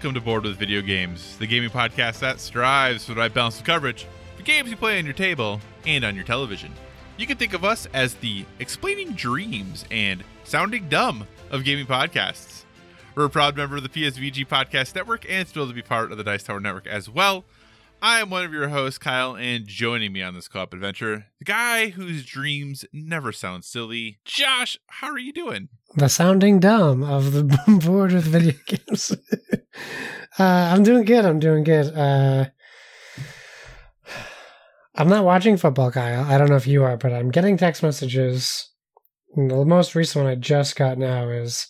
Welcome to Board with Video Games, the gaming podcast that strives for the right balance of coverage for games you play on your table and on your television. You can think of us as the explaining dreams and sounding dumb of gaming podcasts. We're a proud member of the PSVG Podcast Network and thrilled to be part of the Dice Tower Network as well. I am one of your hosts, Kyle, and joining me on this co-op adventure, the guy whose dreams never sound silly, Josh. How are you doing? the sounding dumb of the board with video games. uh, I'm doing good. I'm doing good. Uh, I'm not watching football, Kyle. I don't know if you are, but I'm getting text messages. The most recent one I just got now is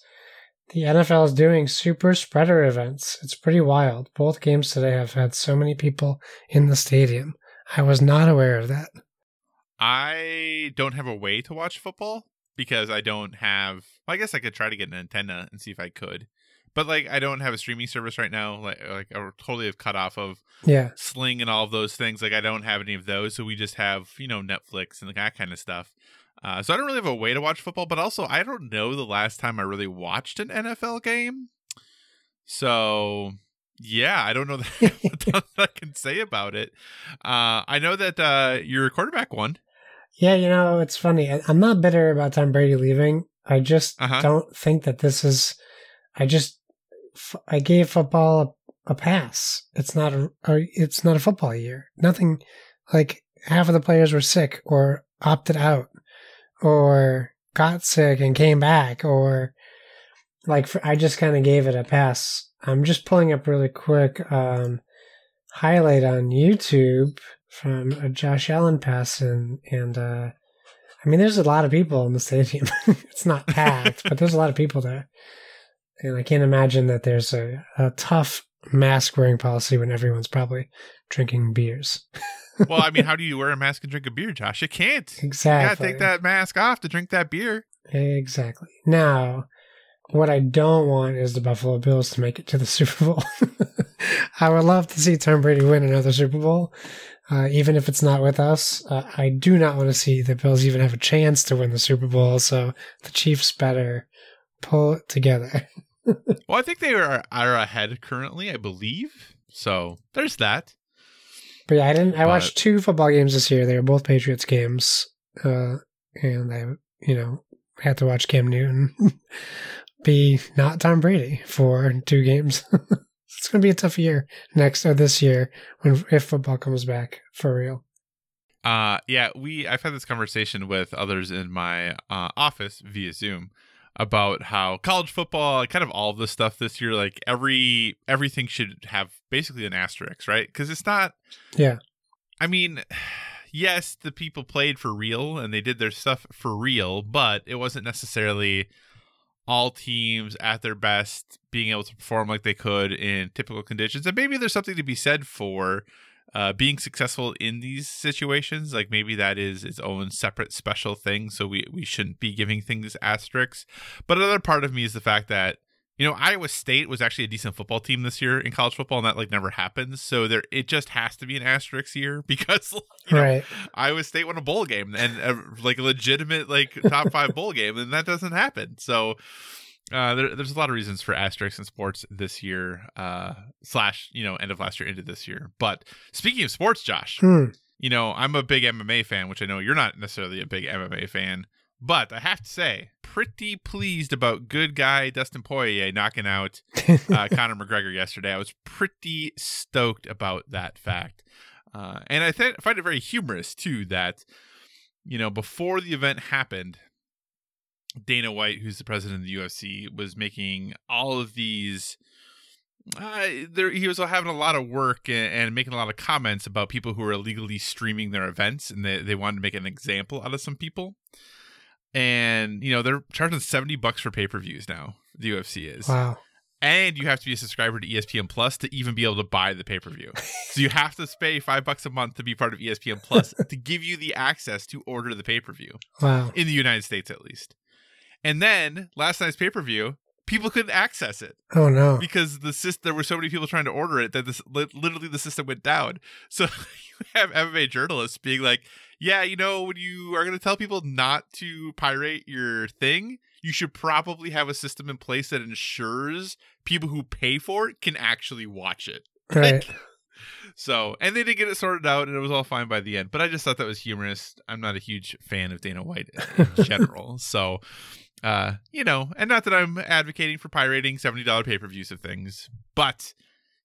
the NFL is doing super spreader events. It's pretty wild. Both games today have had so many people in the stadium. I was not aware of that. I don't have a way to watch football because I don't have. Well, I guess I could try to get an antenna and see if I could, but like I don't have a streaming service right now. Like like I totally have cut off of Yeah. Sling and all of those things. Like I don't have any of those, so we just have you know Netflix and that kind of stuff. Uh, so I don't really have a way to watch football, but also I don't know the last time I really watched an NFL game. So yeah, I don't know that, what I can say about it. Uh, I know that uh, your quarterback won. Yeah, you know, it's funny. I- I'm not bitter about Tom Brady leaving. I just Uh-huh. don't think that this is. I just, I gave football a, a pass. It's not a, a, it's not a football year. Nothing like half of the players were sick or opted out or got sick and came back or like for, I just kind of gave it a pass. I'm just pulling up really quick um, highlight on YouTube from a Josh Allen pass and and uh, I mean there's a lot of people in the stadium. it's not packed, but there's a lot of people there, and I can't imagine that there's a, a tough mask wearing policy when everyone's probably drinking beers. well, I mean, how do you wear a mask and drink a beer, Josh? You can't. You Exactly. gotta take that mask off to drink that beer. Exactly. Now, what I don't want is the Buffalo Bills to make it to the Super Bowl. I would love to see Tom Brady win another Super Bowl, uh, even if it's not with us. Uh, I do not want to see the Bills even have a chance to win the Super Bowl, so the Chiefs better pull it together. Well, I think they are are ahead currently, I believe. So there's that. But yeah, I didn't. I But- watched two football games this year. They were both Patriots games, uh, and I, you know, had to watch Cam Newton be not Tom Brady for two games. it's going to be a tough year next or this year when if football comes back for real. Uh, yeah, we I've had this conversation with others in my uh, office via Zoom about how college football, kind of all of this stuff this year, like every everything should have basically an asterisk, right? Because it's not. Yeah. I mean, yes, the people played for real and they did their stuff for real, but it wasn't necessarily all teams at their best being able to perform like they could in typical conditions. And maybe there's something to be said for uh, being successful in these situations. Like maybe that is its own separate special thing. So we, we shouldn't be giving things asterisks. But another part of me is the fact that you know, Iowa State was actually a decent football team this year in college football, and that like never happens. So there, it just has to be an asterisk year because you know, right. Iowa State won a bowl game and uh, like a legitimate like top five bowl game, and that doesn't happen. So uh, there, there's a lot of reasons for asterisks in sports this year, uh, slash you know end of last year into this year. But speaking of sports, Josh, Hmm. you know I'm a big MMA fan, which I know you're not necessarily a big MMA fan. But I have to say, pretty pleased about good guy Dustin Poirier knocking out uh, Conor McGregor yesterday. I was pretty stoked about that fact. Uh, and I th- find it very humorous, too, that, you know, before the event happened, Dana White, who's the president of the UFC, was making all of these. Uh, there, he was having a lot of work and, and making a lot of comments about people who are illegally streaming their events, and they, they wanted to make an example out of some people. and you know they're charging seventy bucks for pay per views now. The UFC is, Wow. and you have to be a subscriber to ESPN Plus to even be able to buy the pay per view. so you have to pay five bucks a month to be part of ESPN Plus to give you the access to order the pay per view Wow. in the United States at least. And then last night's pay per view, people couldn't access it Oh no. because the system there were so many people trying to order it that this literally the system went down. So you have MMA journalists being like, "Yeah, you know, when you are going to tell people not to pirate your thing, you should probably have a system in place that ensures people who pay for it can actually watch it." Right. So, and they did get it sorted out, and it was all fine by the end. But I just thought that was humorous. I'm not a huge fan of Dana White in general, so uh, you know, and not that I'm advocating for pirating seventy dollar pay per views of things, but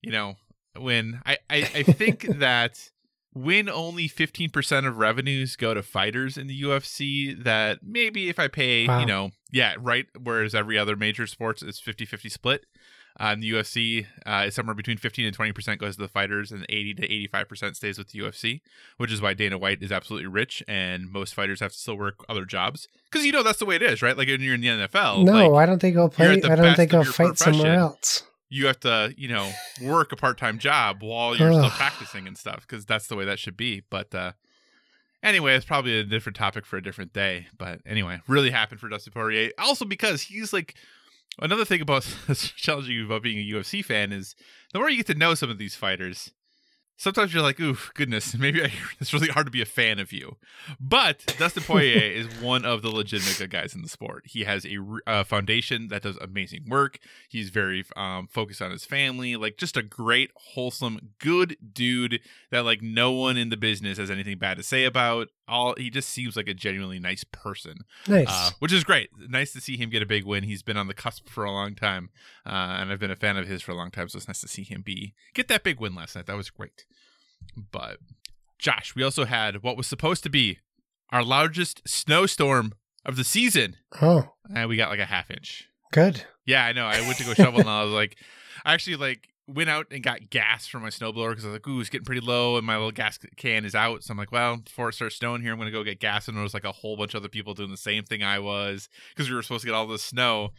you know, when I I, I think that when only 15% of revenues go to fighters in the UFC that maybe if I pay, Wow. you know, yeah, right whereas every other major sports is 50-50 split. Uh, in the UFC, uh, it's somewhere between 15 and 20% goes to the fighters, and 80 to 85% stays with the UFC, which is why Dana White is absolutely rich, and most fighters have to still work other jobs. Because you know that's the way it is, right? Like when you're in the NFL, no, like, why don't they go play? Why don't of go fight somewhere else? you have to, you know, work a part time job while you're still practicing and stuff, because that's the way that should be. But uh, anyway, it's probably a different topic for a different day. But anyway, really happened for Dustin Poirier. Also because he's like another thing about challenging you about being a UFC fan is the more you get to know some of these fighters, sometimes you're like, ooh, goodness, maybe I, it's really hard to be a fan of you. But Dustin Poirier is one of the legitimate good guys in the sport. He has a uh, foundation that does amazing work. He's very um, focused on his family, like just a great, wholesome, good dude that like no one in the business has anything bad to say about. All he just seems like a genuinely nice person Nice. uh, which is great. Nice to see him get a big win. He's been on the cusp for a long time, uh, and I've been a fan of his for a long time. So it's nice to see him be get that big win last night. That was great. But Josh, we also had what was supposed to be our largest snowstorm of the season, oh, and we got like a half inch. good. Yeah, I know. I went to go shovel, and I was like, I actually like went out and got gas for my snowblower because I was like, ooh, it's getting pretty low, and my little gas can is out. So I'm like, well, before it starts snowing here, I'm gonna go get gas. And there was like a whole bunch of other people doing the same thing I was because we were supposed to get all the snow.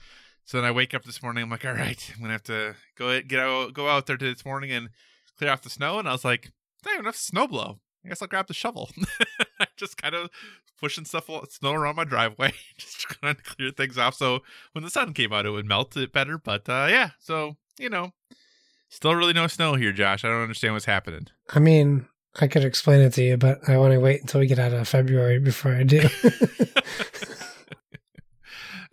So then I wake up this morning. I'm like, all right, I'm gonna have to go get out, go out there this morning and clear off the snow. And I was like, have enough snow blow. I guess I'll grab the shovel. Just kind of pushing stuff snow around my driveway, just trying to clear things off. So when the sun came out, it would melt it better. But uh, yeah, so you know, still really no snow here, Josh. I don't understand what's happening. I mean, I could explain it to you, but I want to wait until we get out of February before I do.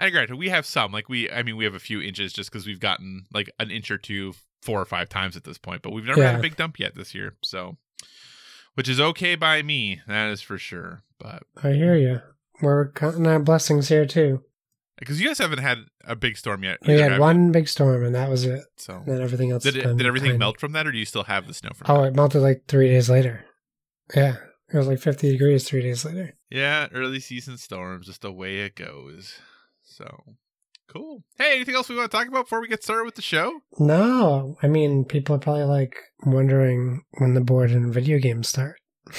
And granted, we have some like we, I mean, we have a few inches just because we've gotten like an inch or two four or five times at this point, but we've never had a big dump yet this year. So, which is okay by me, that is for sure. But I hear you. We're counting our blessings here too. Because you guys haven't had a big storm yet, We either, had you? one big storm, and that was it. So Then everything else. did it, did everything tiny. melt from that, or do you still have the snow from? Oh, that? it melted like three days later. Yeah, it was like 50 degrees three days later. Yeah, early season storms, just the way it goes. So cool. Hey, anything else we want to talk about before we get started with the show? No, I mean, people are probably like wondering when the board and video games start.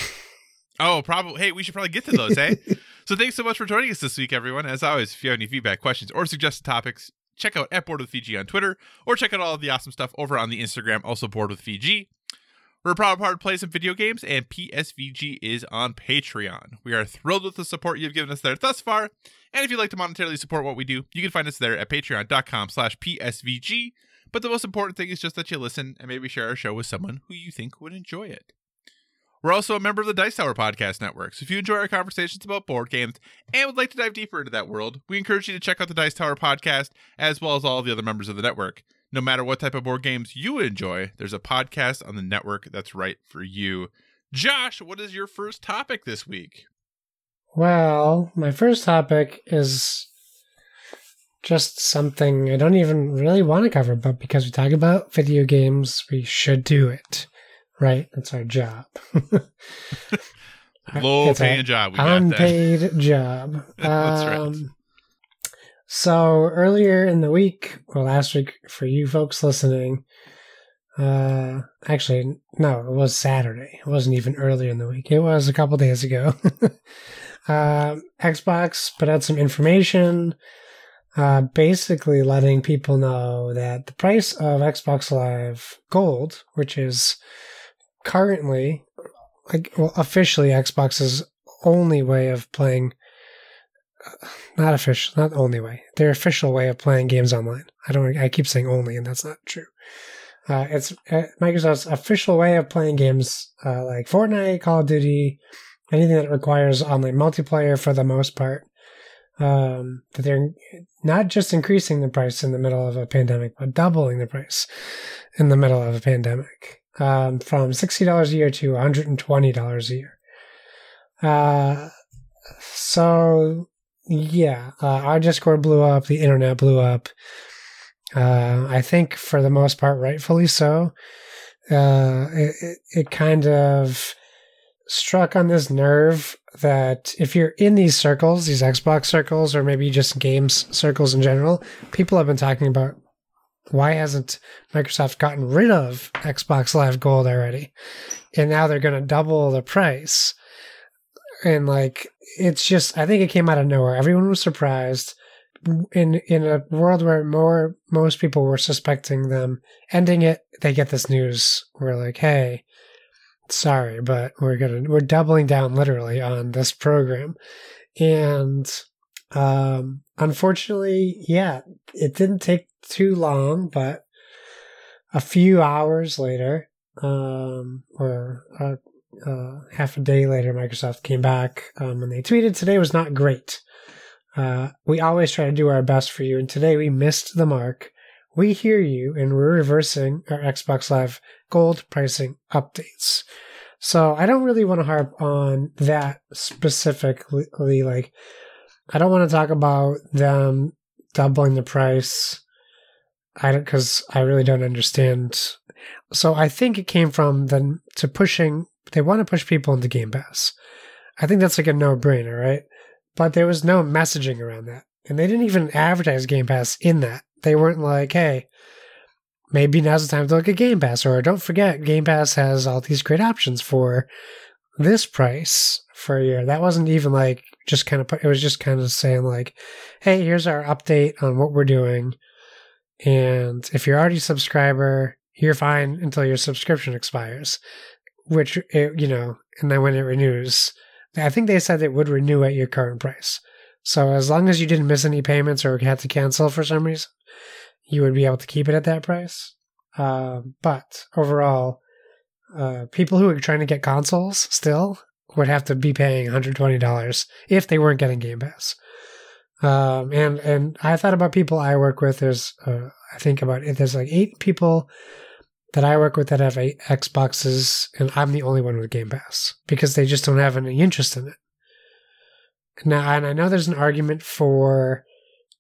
Oh, probably. Hey, we should probably get to those, hey? Eh? So thanks so much for joining us this week, everyone. As always, if you have any feedback, questions, or suggested topics, check out at Board with VG on Twitter, or check out all of the awesome stuff over on the Instagram, also Board with VG. We're a proud part of Play Some Video Games, and PSVG is on Patreon. We are thrilled with the support you've given us there thus far, and if you'd like to monetarily support what we do, you can find us there at patreon.com slash PSVG. But the most important thing is just that you listen and maybe share our show with someone who you think would enjoy it. We're also a member of the Dice Tower Podcast Network, so if you enjoy our conversations about board games and would like to dive deeper into that world, we encourage you to check out the Dice Tower Podcast as well as all of the other members of the network. No matter what type of board games you enjoy, there's a podcast on the network that's right for you. Josh, what is your first topic this week? Well, my first topic is just something I don't even really want to cover, but because we talk about video games, we should do it. Right? That's our job. Low it's paying job. We got that. unpaid job. That's right. Um, So earlier in the week, or last week for you folks listening, uh, actually, no, it was Saturday. It wasn't even earlier in the week. It was a couple days ago. uh, Xbox put out some information, uh, basically letting people know that the price of Xbox Live Gold, which is currently, like, well, officially Xbox's only way of playing, uh, not official, not only way, their official way of playing games online. I don't, I keep saying only, and that's not true. Uh, it's uh, Microsoft's official way of playing games uh, like Fortnite, Call of Duty, anything that requires online multiplayer for the most part. Um, that they're not just increasing the price in the middle of a pandemic, but doubling the price in the middle of a pandemic um, from $60 a year to $120 a year. Uh, so, yeah, uh, our Discord blew up, the internet blew up. Uh, I think for the most part, rightfully so. Uh, it, it, it kind of struck on this nerve that if you're in these circles, these Xbox circles, or maybe just games circles in general, people have been talking about why hasn't Microsoft gotten rid of Xbox Live Gold already? And now they're going to double the price. And like, it's just, I think it came out of nowhere. Everyone was surprised in in a world where more most people were suspecting them ending it, they get this news. We're like, hey, sorry, but we're gonna we're doubling down literally on this program, and um, unfortunately, yeah, it didn't take too long, but a few hours later, um, or uh, half a day later, Microsoft came back um, and they tweeted today was not great. Uh, we always try to do our best for you, and today we missed the mark. We hear you, and we're reversing our Xbox Live Gold pricing updates. So I don't really want to harp on that specifically. Like, I don't want to talk about them doubling the price. I don't because I really don't understand. So I think it came from them to pushing. They want to push people into Game Pass. I think that's like a no brainer, right? but there was no messaging around that. And they didn't even advertise Game Pass in that. They weren't like, hey, maybe now's the time to look at Game Pass, or don't forget, Game Pass has all these great options for this price for a year. That wasn't even like just kind of put, it was just kind of saying, like, hey, here's our update on what we're doing. And if you're already a subscriber, you're fine until your subscription expires, which, it, you know, and then when it renews, I think they said it would renew at your current price. So as long as you didn't miss any payments or had to cancel for some reason, you would be able to keep it at that price. Uh, but overall, uh, people who are trying to get consoles still would have to be paying $120 if they weren't getting Game Pass. Um, and and I thought about people I work with. There's uh, I think about it. There's like eight people that I work with that have eight Xboxes, and I'm the only one with Game Pass because they just don't have any interest in it. Now, and I know there's an argument for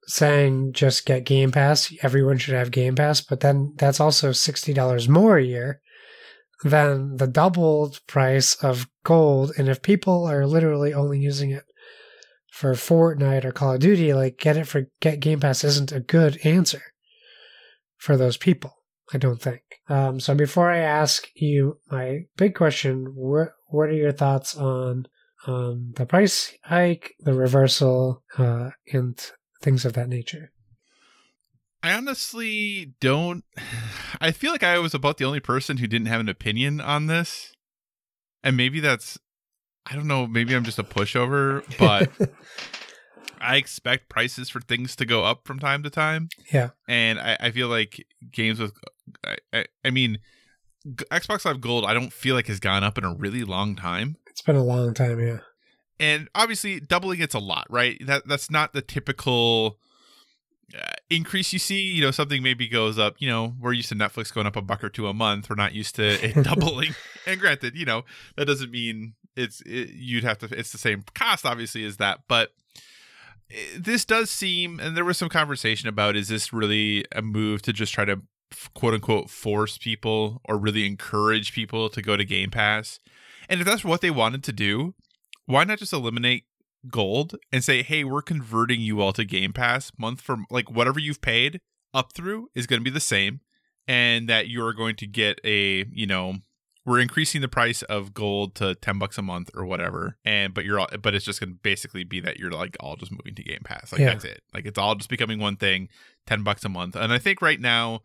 saying just get Game Pass, everyone should have Game Pass, but then that's also $60 more a year than the doubled price of gold. And if people are literally only using it for Fortnite or Call of Duty, like get it for get Game Pass isn't a good answer for those people. I don't think. Um, so before I ask you my big question, what what are your thoughts on on the price hike, the reversal, uh, and things of that nature? I honestly don't. I feel like I was about the only person who didn't have an opinion on this, and maybe that's I don't know. Maybe I'm just a pushover, but I expect prices for things to go up from time to time. Yeah, and I, I feel like games with, I, I, I mean, Xbox Live Gold, I don't feel like has gone up in a really long time. It's been a long time, yeah. And obviously, doubling it's a lot, right? That that's not the typical uh, increase you see. You know, something maybe goes up. You know, we're used to Netflix going up a buck or two a month. We're not used to it doubling. and granted, you know, that doesn't mean it's it, you'd have to. It's the same cost, obviously, as that, but this does seem, and there was some conversation about is this really a move to just try to quote unquote force people or really encourage people to go to Game Pass? And if that's what they wanted to do, why not just eliminate gold and say, hey, we're converting you all to Game Pass month from like whatever you've paid up through is going to be the same, and that you're going to get a, you know, we're increasing the price of gold to 10 bucks a month or whatever and but you're all but it's just going to basically be that you're like all just moving to game pass like Yeah. that's it. Like it's all just becoming one thing 10 bucks a month. And i think right now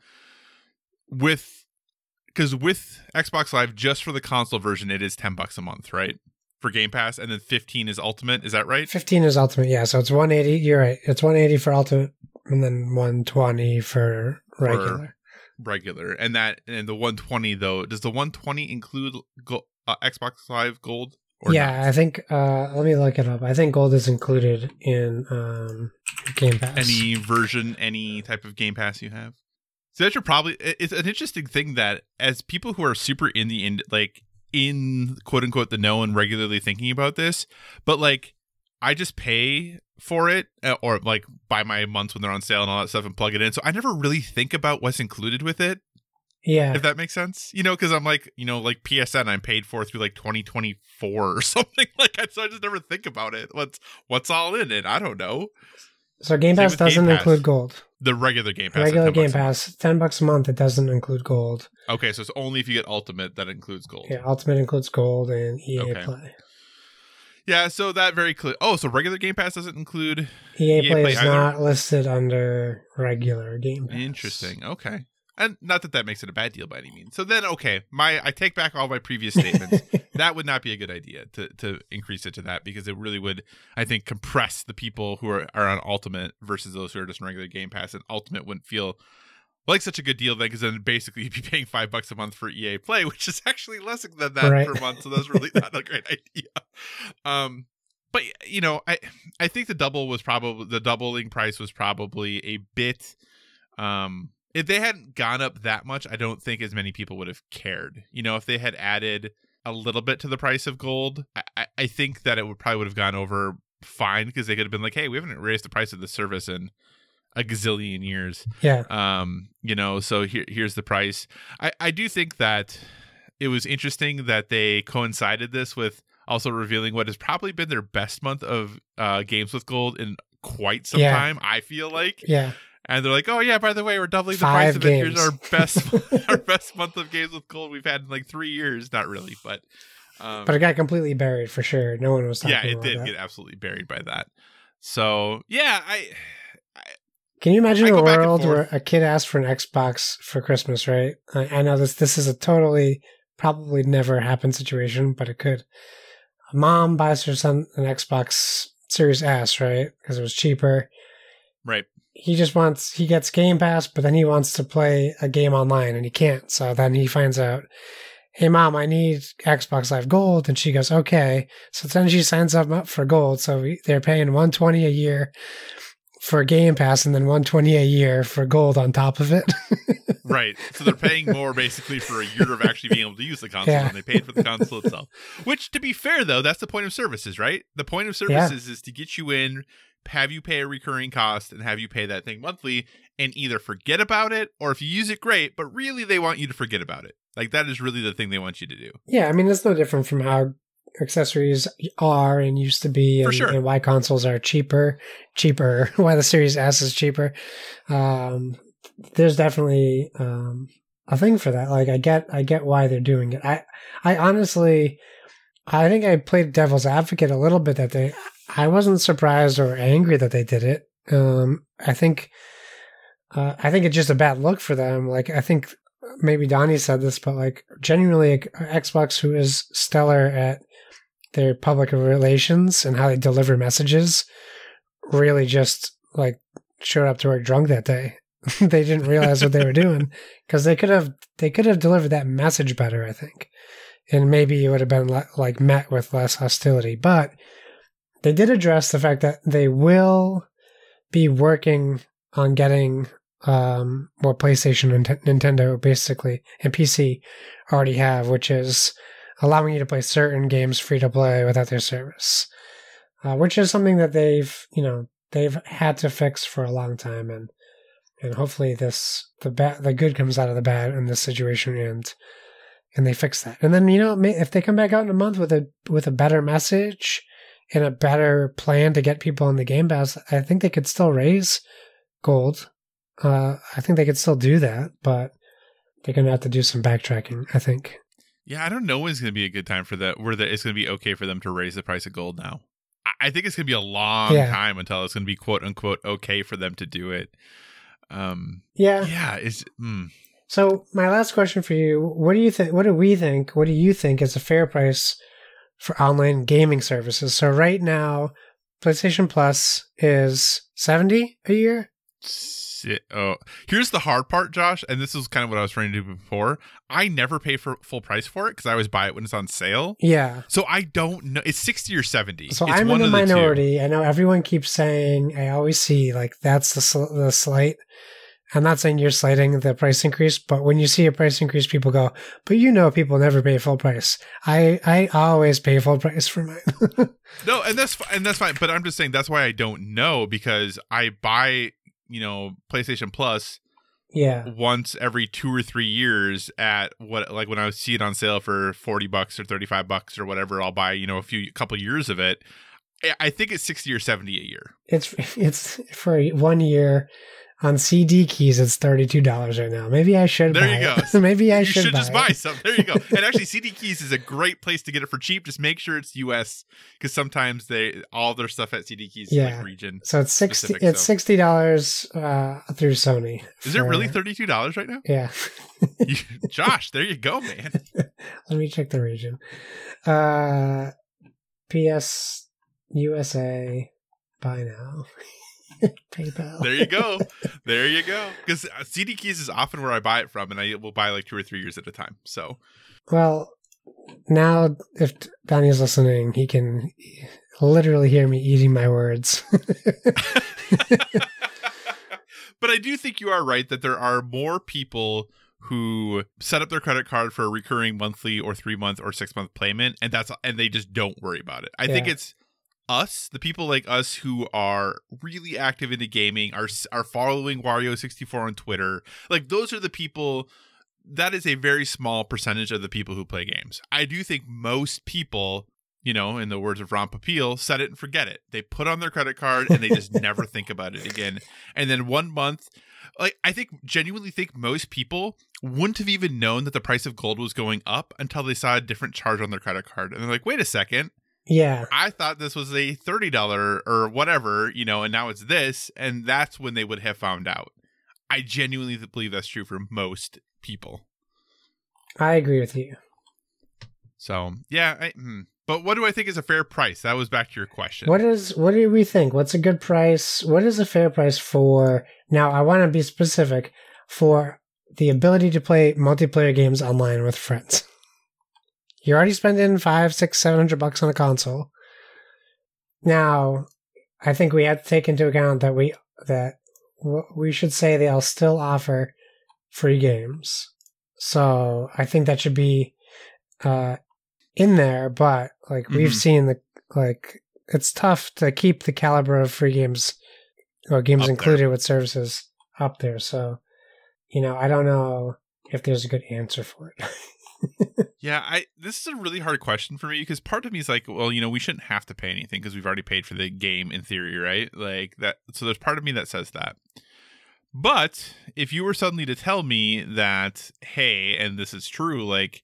with because with xbox live just for the console version it is 10 bucks a month right for game pass and then 15 is ultimate is that right 15 is ultimate, yeah. So it's 180. You're right. It's 180 for ultimate and then 120 for regular. regular and that and the 120 though does the 120 include go, uh, xbox live gold yeah, not? I think, uh, let me look it up. I think gold is included in um, Game Pass. any version, any type of Game Pass you have. So that you're probably it's an interesting thing that as people who are super in the in like in quote unquote the know and regularly thinking about this, but like I just pay for it uh, or like buy my months when they're on sale and all that stuff and plug it in. So I never really think about what's included with it, yeah. if that makes sense. You know, because I'm like, you know, like PSN I'm paid for through like 2024 or something like that. So I just never think about it. What's what's all in it? I don't know. So Game Pass doesn't Pass. include gold. The regular Game Pass. Regular Game bucks a month. Pass, 10 bucks a month. It doesn't include gold. Okay, so it's only if you get Ultimate that includes gold. Yeah, Ultimate includes gold and EA Okay. Play. Yeah, so that very clear. Oh, so regular Game Pass doesn't include. EA, EA Play Play is either? not listed under regular Game Pass. Interesting. Okay, and not that that makes it a bad deal by any means. So then, okay, my I take back all my previous statements. that would not be a good idea to to increase it to that because it really would, I think, compress the people who are, are on Ultimate versus those who are just on regular Game Pass, and Ultimate wouldn't feel like such a good deal then because then basically you'd be paying five bucks a month for EA Play, which is actually less than that Right. per month. So that's really not a great idea. Um, but you know, I I think the double was probably the doubling price was probably a bit. Um, if they hadn't gone up that much, I don't think as many people would have cared. You know, if they had added a little bit to the price of gold, I, I, think that it would probably would have gone over fine because they could have been like, hey, we haven't raised the price of the service in a gazillion years Yeah. um you know so here, here's the price i i do think that it was interesting that they coincided this with also revealing what has probably been their best month of uh games with gold in quite some Yeah. time i feel like Yeah. And they're like oh yeah by the way we're doubling the price Five of it here's our best our best month of games with gold we've had in like three years not really but um But it got completely buried for sure. No one was talking yeah it did that. get absolutely buried by that so yeah i I Can you imagine I a go back and world where a kid asked for an Xbox for Christmas, right? I, I know this this is a totally probably never happened situation, but it could. A mom buys her son an Xbox Series S, right? Because it was cheaper. right He just wants he gets Game Pass, but then he wants to play a game online and he can't. So then he finds out, "Hey mom, I need Xbox Live Gold," and she goes, "Okay." So then she signs up up for Gold. So they're paying one twenty a year for Game Pass and then 120 a year for gold on top of it. Right. So they're paying more basically for a year of actually being able to use the console Yeah. than they paid for the console itself. Which, to be fair, though, that's the point of services, right? The point of services is to get you in, have you pay a recurring cost, and have you pay that thing monthly, and either forget about it, or if you use it, great, but really they want you to forget about it. Like, that is really the thing they want you to do. yeah, I mean, it's no different from how accessories are and used to be and, sure. and why consoles are cheaper, cheaper, why the Series S is cheaper. Um, there's definitely um, a thing for that. Like I get I get why they're doing it. I I honestly I think I played devil's advocate a little bit that they I wasn't surprised or angry that they did it. Um, I think uh, I think it's just a bad look for them. Like I think maybe Donnie said this, but like genuinely like, Xbox, who is stellar at their public relations and how they deliver messages, really just like showed up to work drunk that day. they didn't realize what they were doing because they could have they could have delivered that message better, I think, and maybe it would have been like met with less hostility. But they did address the fact that they will be working on getting um, what PlayStation and Nintendo basically and PC already have, which is allowing you to play certain games free to play without their service, uh, which is something that they've you know they've had to fix for a long time, and and hopefully this the bad the good comes out of the bad in this situation, and and they fix that, and then you know if they come back out in a month with a with a better message and a better plan to get people on the Game Pass, I think they could still raise gold. Uh, I think they could still do that, but they're gonna have to do some backtracking. I think. Yeah, I don't know when it's going to be a good time for that. Where the, it's going to be okay for them to raise the price of gold now. I, I think it's going to be a long Yeah. time until it's going to be quote unquote okay for them to do it. Um, Yeah. yeah, it's mm, So my last question for you: What do you think? What do we think? What do you think is a fair price for online gaming services? So right now, PlayStation Plus is seventy a year. oh. Here's the hard part, Josh, and this is kind of what I was trying to do before. I never pay for full price for it because I always buy it when it's on sale. Yeah. So I don't know. It's sixty or seventy. So it's I'm in the of the minority. I know everyone keeps saying. I always see like that's the sl- the slight. I'm not saying you're slighting the price increase, but when you see a price increase, people go, "But you know, people never pay full price." I I always pay full price for mine. No, and that's and that's fine. But I'm just saying that's why I don't know because I buy you know PlayStation Plus yeah. once every two or three years at what like when I see it on sale for forty bucks or thirty five bucks or whatever. I'll buy you know a few couple years of it. I- I think it's sixty or seventy a year. It's it's for one year on CD keys. It's thirty two dollars right now. Maybe I should. There buy you it. go. Maybe I you should, should, just buy buy some. There you go. and actually, CD Keys is a great place to get it for cheap. Just make sure it's U.S. because sometimes they all their stuff at CD Keys is Yeah. like region. So it's sixty. Specific, it's so. sixty dollars uh, through Sony. Is it really thirty two dollars right now? Yeah. You, Josh, there you go, man. Let me check the region. Uh, PS USA. Buy now. PayPal. There you go. There you go. Because uh, CD Keys is often where I buy it from, and I will buy like two or three years at a time. So Well, now if Donnie's listening, he can literally hear me eating my words. but I do think you are right that there are more people who set up their credit card for a recurring monthly or three month or six month payment, and that's and they just don't worry about it. I think it's us, the people like us who are really active into gaming, are are following Wario sixty four on Twitter. Like those are the people. That is a very small percentage of the people who play games. I do think most people you know, in the words of Ron Popeil, set it and forget it. They put on their credit card and they just never think about it again. And then one month, like I think genuinely think most people wouldn't have even known that the price of gold was going up until they saw a different charge on their credit card. And they're like, wait a second, yeah. I thought this was a $30 or whatever, you know, and now it's this. And that's when they would have found out. I genuinely believe that's true for most people. I agree with you. So, yeah. I, hmm. But what do I think is a fair price? That was back to your question. What is what do we think? What's a good price? What is a fair price for now I want to be specific for the ability to play multiplayer games online with friends. You're already spending five, six, seven hundred bucks on a console. Now, I think we have to take into account that we that we should say they'll still offer free games. So I think that should be uh, in there. But like we've Mhm. seen the like it's tough to keep the caliber of free games or games Up there. included with services up there. So you know I don't know if there's a good answer for it. Yeah, I this is a really hard question for me because part of me is like, well, you know, we shouldn't have to pay anything because we've already paid for the game in theory, right? Like that. So there's part of me that says that. But if you were suddenly to tell me that, hey, and this is true, like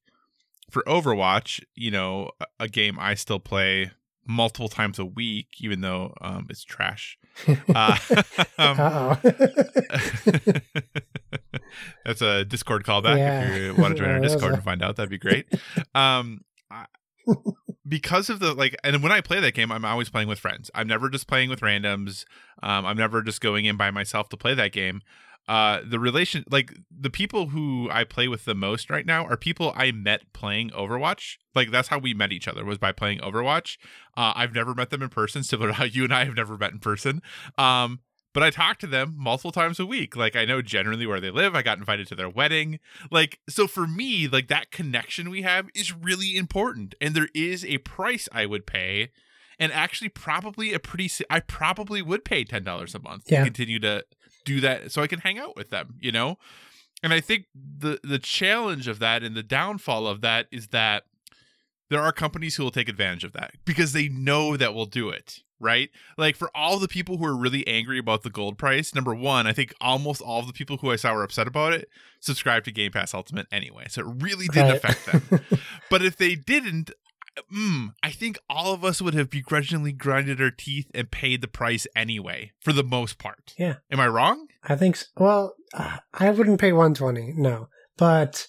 for Overwatch, you know, a, game I still play multiple times a week, even though um, it's trash. Uh, um. That's a Discord callback. Yeah. If you want to join Yeah, our Discord a- and find out, that'd be great. Um, I, because of the like, and when I play that game, I'm always playing with friends. I'm never just playing with randoms. Um, I'm never just going in by myself to play that game. Uh, the relation, like the people who I play with the most right now, are people I met playing Overwatch. Like that's how we met each other was by playing Overwatch. Uh, I've never met them in person, similar to how you and I have never met in person. Um, but I talk to them multiple times a week. Like I know generally where they live. I got invited to their wedding. Like so for me, like that connection we have is really important. And there is a price I would pay and actually probably a pretty I probably would pay $10 a month Yeah. to continue to do that so I can hang out with them, you know? And I think the the challenge of that and the downfall of that is that there are companies who will take advantage of that because they know that we'll do it. right? Like for all the people who are really angry about the gold price, number one, I think almost all of the people who I saw were upset about it subscribed to Game Pass Ultimate anyway. So it really didn't Right. affect them. but if they didn't, mm, I think all of us would have begrudgingly grinded our teeth and paid the price anyway, for the most part. Yeah. Am I wrong? I think. s well, uh, I wouldn't pay 120. No, but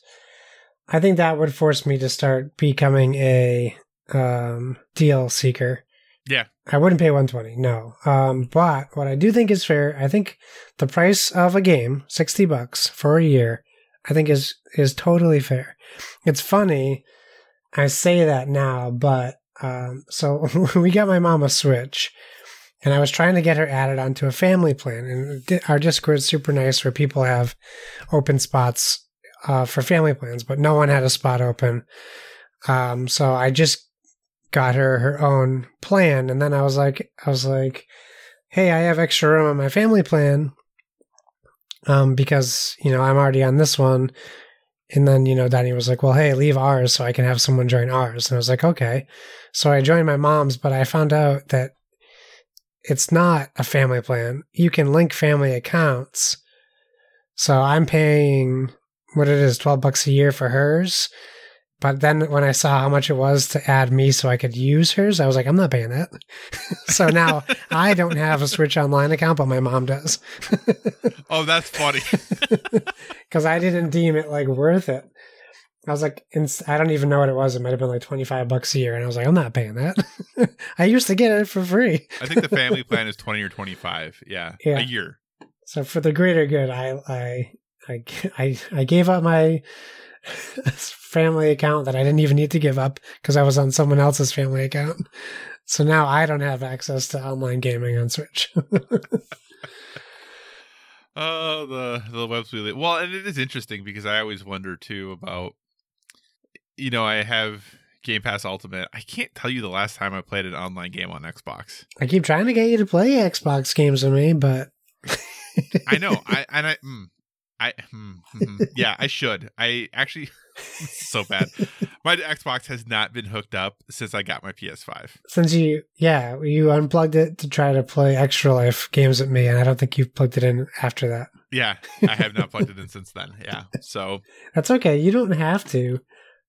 I think that would force me to start becoming a um, deal seeker. Yeah. I wouldn't pay 120. No. Um, but what I do think is fair. I think the price of a game, 60 bucks for a year, I think is is totally fair. It's funny. I say that now, but um, so we got my mom a Switch, and I was trying to get her added onto a family plan. And our Discord is super nice where people have open spots uh, for family plans, but no one had a spot open. Um, so I just got her her own plan, and then I was like, I was like, hey, I have extra room on my family plan, um, because you know I'm already on this one. And then, you know, Danny was like, well, hey, leave ours so I can have someone join ours. And I was like, okay. So I joined my mom's, but I found out that it's not a family plan. You can link family accounts. So I'm paying what it is, 12 bucks a year for hers. But then when I saw how much it was to add me so I could use hers, I was like, I'm not paying that. so now I don't have a Switch Online account, but my mom does. Oh, that's funny. Because I didn't deem it like worth it. I was like, I don't even know what it was. It might have been like 25 bucks a year. And I was like, I'm not paying that. I used to get it for free. I think the family plan is 20 or 25. Yeah. Yeah. A year. So for the greater good, I I I I, I gave up my family account that I didn't even need to give up because I was on someone else's family account. So now I don't have access to online gaming on Switch. Oh, the the webs we live. Well, and it is interesting because I always wonder too about, you know, I have Game Pass Ultimate. I can't tell you the last time I played an online game on Xbox. I keep trying to get you to play Xbox games with me, but I know. I and I, mm, I, mm, mhm. yeah, I should. I actually, so bad. My Xbox has not been hooked up since I got my PS5. since you yeah you unplugged it to try to play Extra Life games with me, and I don't think you've plugged it in after that. Yeah, I have not plugged it in since then. Yeah, so That's okay. You don't have to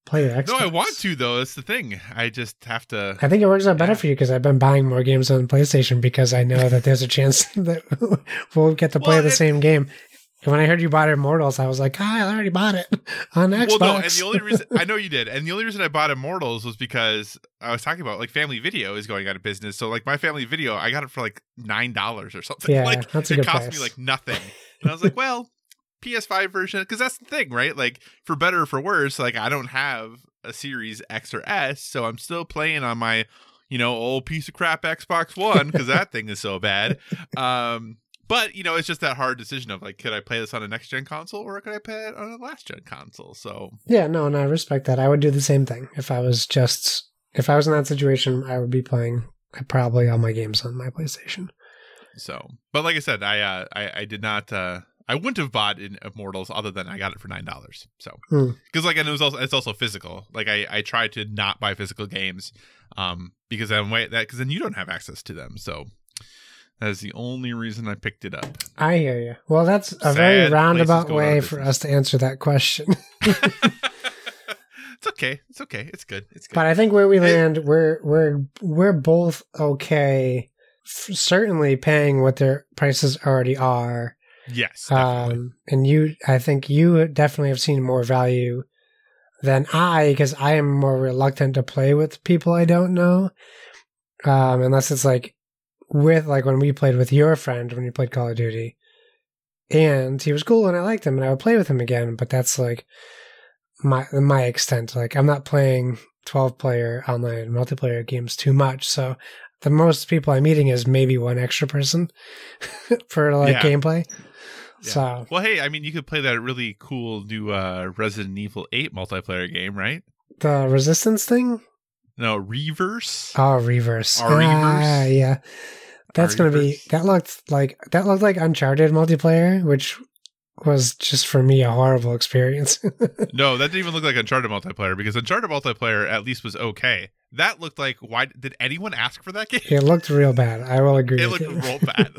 play the Xbox. no, I want to though. That's the thing. I just have to. I think it works out better for you because I've been buying more games on PlayStation because I know that there's a chance that we'll get to play Well, the it- same game. And when I heard you bought Immortals, I was like, ah, I already bought it on Xbox. Well, no, and the only reason I know you did, and the only reason I bought Immortals was because I was talking about like Family Video is going out of business. So like my Family Video, I got it for like nine dollars or something. Yeah, like that's a it good cost price. me like nothing, and I was like, well, PS5 version, because that's the thing, right? Like for better or for worse, like I don't have a Series X or S, so I'm still playing on my you know old piece of crap Xbox One because that thing is so bad. Um, but you know, it's just that hard decision of like, could I play this on a next gen console or could I play it on a last gen console? So yeah, no, and I respect that. I would do the same thing if I was just if I was in that situation. I would be playing uh, probably all my games on my PlayStation. So, but like I said, I uh, I, I did not. Uh, I wouldn't have bought in Immortals other than I got it for nine dollars. So, Hmm. because like, and it was also it's also physical. Like I I tried to not buy physical games, um, because then wait that because then you don't have access to them. So that is the only reason I picked it up. I hear you. Well, that's a Sad very roundabout way for us to answer that question. it's okay. It's okay. It's good. It's good. But I think where we land, we're we're we're both okay. f- Certainly paying what their prices already are. yes. Definitely. Um, and you, I think you definitely have seen more value than I, because I am more reluctant to play with people I don't know. Um, unless it's like with like when we played with your friend when you played Call of Duty, and he was cool and I liked him and I would play with him again. But that's like my my extent. Like I'm not playing twelve player online multiplayer games too much, so. The most people I'm meeting is maybe one extra person for like Yeah. gameplay. Yeah. So well, hey, I mean, you could play that really cool new uh, Resident Evil Eight multiplayer game, right? the resistance thing? No, Reverse. Oh, reverse. Our Ah, reverse? yeah. That's Our gonna be that looked like that looked like Uncharted multiplayer, which was just for me a horrible experience. No, that didn't even look like Uncharted multiplayer because Uncharted multiplayer at least was okay. that looked like why did anyone ask for that game? It looked real bad. I will agree. it looked real bad.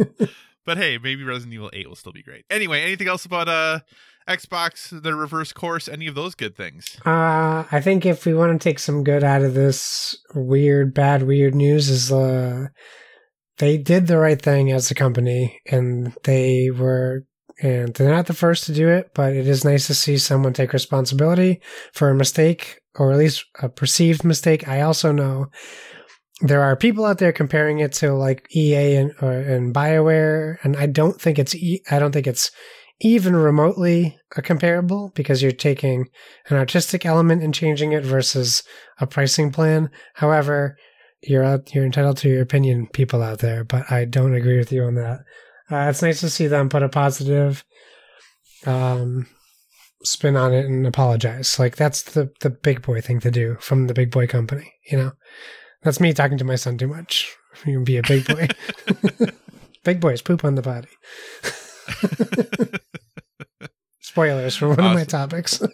but hey, maybe Resident Evil 8 will still be great. Anyway, anything else about uh Xbox, the reverse course, any of those good things? Uh, I think if we want to take some good out of this weird, bad, weird news, is uh, they did the right thing as a company, and they were, and they're not the first to do it, but it is nice to see someone take responsibility for a mistake, or at least a perceived mistake. I also know there are people out there comparing it to like EA and or, and Bioware, and I don't think it's e- I don't think it's even remotely comparable because you're taking an artistic element and changing it versus a pricing plan. However, you're out, you're entitled to your opinion, people out there, but I don't agree with you on that. Uh, it's nice to see them put a positive um, spin on it and apologize. Like that's the the big boy thing to do from the big boy company. You know, that's me talking to my son too much. You can be a big boy. big boys poop on the body. Spoilers for one of my topics.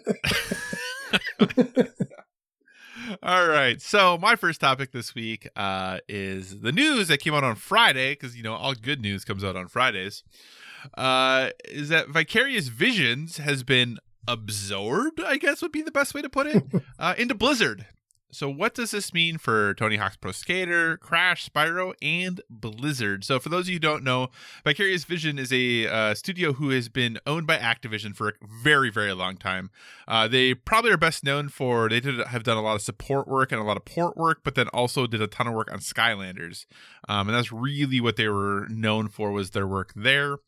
All right. So my first topic this week uh, is the news that came out on Friday, because you know all good news comes out on Fridays. Uh, is that Vicarious Visions has been absorbed? I guess would be the best way to put it uh, into Blizzard. So what does this mean for Tony Hawk's Pro Skater, Crash, Spyro, and Blizzard? So for those of you who don't know, Vicarious Vision is a uh, studio who has been owned by Activision for a very, very long time. Uh, they probably are best known for they did have done a lot of support work and a lot of port work, but then also did a ton of work on Skylanders, um, and that's really what they were known for was their work there.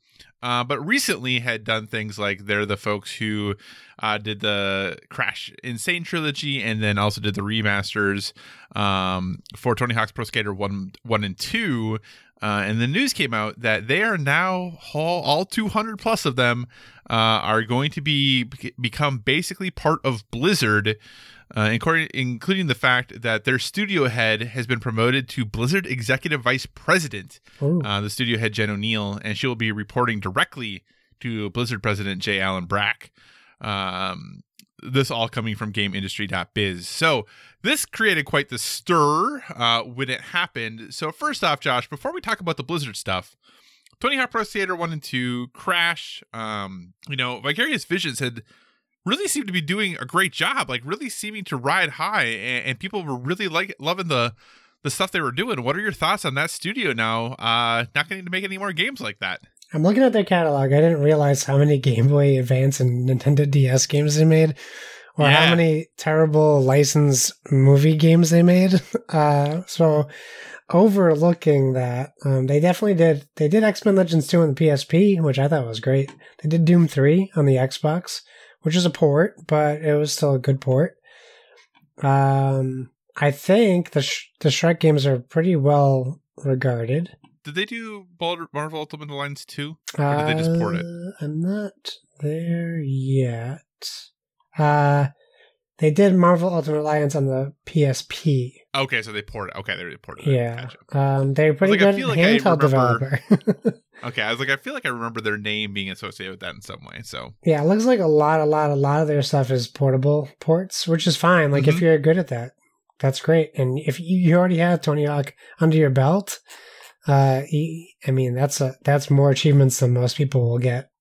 Uh, but recently had done things like they're the folks who uh, did the Crash N. Sane trilogy and then also did the remasters um, for Tony Hawk's Pro Skater one, one and two. Uh, and the news came out that they are now all, all 200 plus of them uh, are going to be become basically part of Blizzard, uh, including, including the fact that their studio head has been promoted to Blizzard Executive Vice President uh, the studio head Jen Oneal, and she will be reporting directly to Blizzard President J. Allen Brack. Um, this all coming from GameIndustry.biz. So this created quite the stir uh, when it happened. So first off, Josh, before we talk about the Blizzard stuff, Tony Hawk Pro Skater One and Two, Crash, um, you know, Vicarious Visions had really seemed to be doing a great job, like really seeming to ride high, and, and people were really like loving the the stuff they were doing. What are your thoughts on that studio now? Uh, not getting to make any more games like that. I'm looking at their catalog. I didn't realize how many Game Boy Advance and Nintendo DS games they made, or Yeah. how many terrible licensed movie games they made. Uh, so overlooking that, um, they definitely did. They did X Men Legends 2 on the PSP, which I thought was great. They did Doom 3 on the Xbox, which is a port, but it was still a good port. Um, I think the Sh- the Shrek games are pretty well regarded. Did they do Marvel Ultimate Alliance 2? Or did they just port it? Uh, I'm not there yet. Uh, they did Marvel Ultimate Alliance on the PSP. Okay, so they ported. Okay, they ported. it. Yeah, Gotcha. um, they're pretty like, good like handheld remember- developer. Okay, I was like, I feel like I remember their name being associated with that in some way. So yeah, it looks like a lot, a lot, a lot of their stuff is portable ports, which is fine. Like if Mhm. you're good at that, that's great. And if you, already have Tony Hawk under your belt, uh, I mean that's a that's more achievements than most people will get.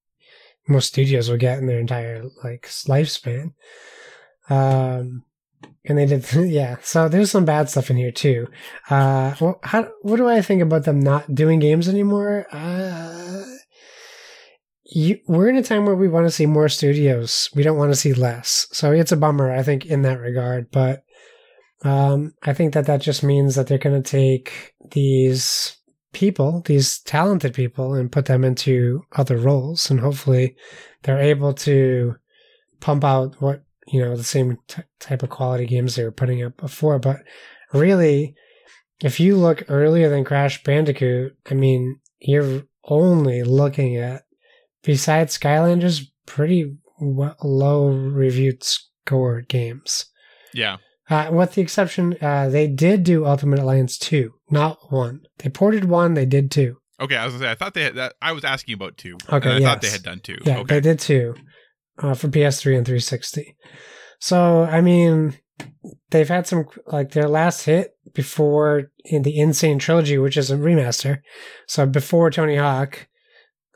Most studios will get in their entire like lifespan. Um, and they did, yeah. So there's some bad stuff in here too. Uh, well, how what do I think about them not doing games anymore? Uh, you, we're in a time where we want to see more studios. We don't want to see less. So it's a bummer, I think, in that regard. But um, I think that that just means that they're going to take these people, these talented people, and put them into other roles, and hopefully they're able to pump out what you know the same t- type of quality games they were putting up before. But really, if you look earlier than Crash Bandicoot, I mean, you're only looking at besides Skylanders, pretty low reviewed score games. yeah, Uh, with the exception, uh, they did do Ultimate Alliance 2, not 1. They ported 1, they did 2. okay. I was gonna say I thought they had that. I was asking about two. Okay, I thought they had done two. Yeah, okay, they did 2 uh, for PS3 and 360. So, I mean, they've had some like their last hit before in the N. Sane Trilogy, which is a remaster. So before Tony Hawk,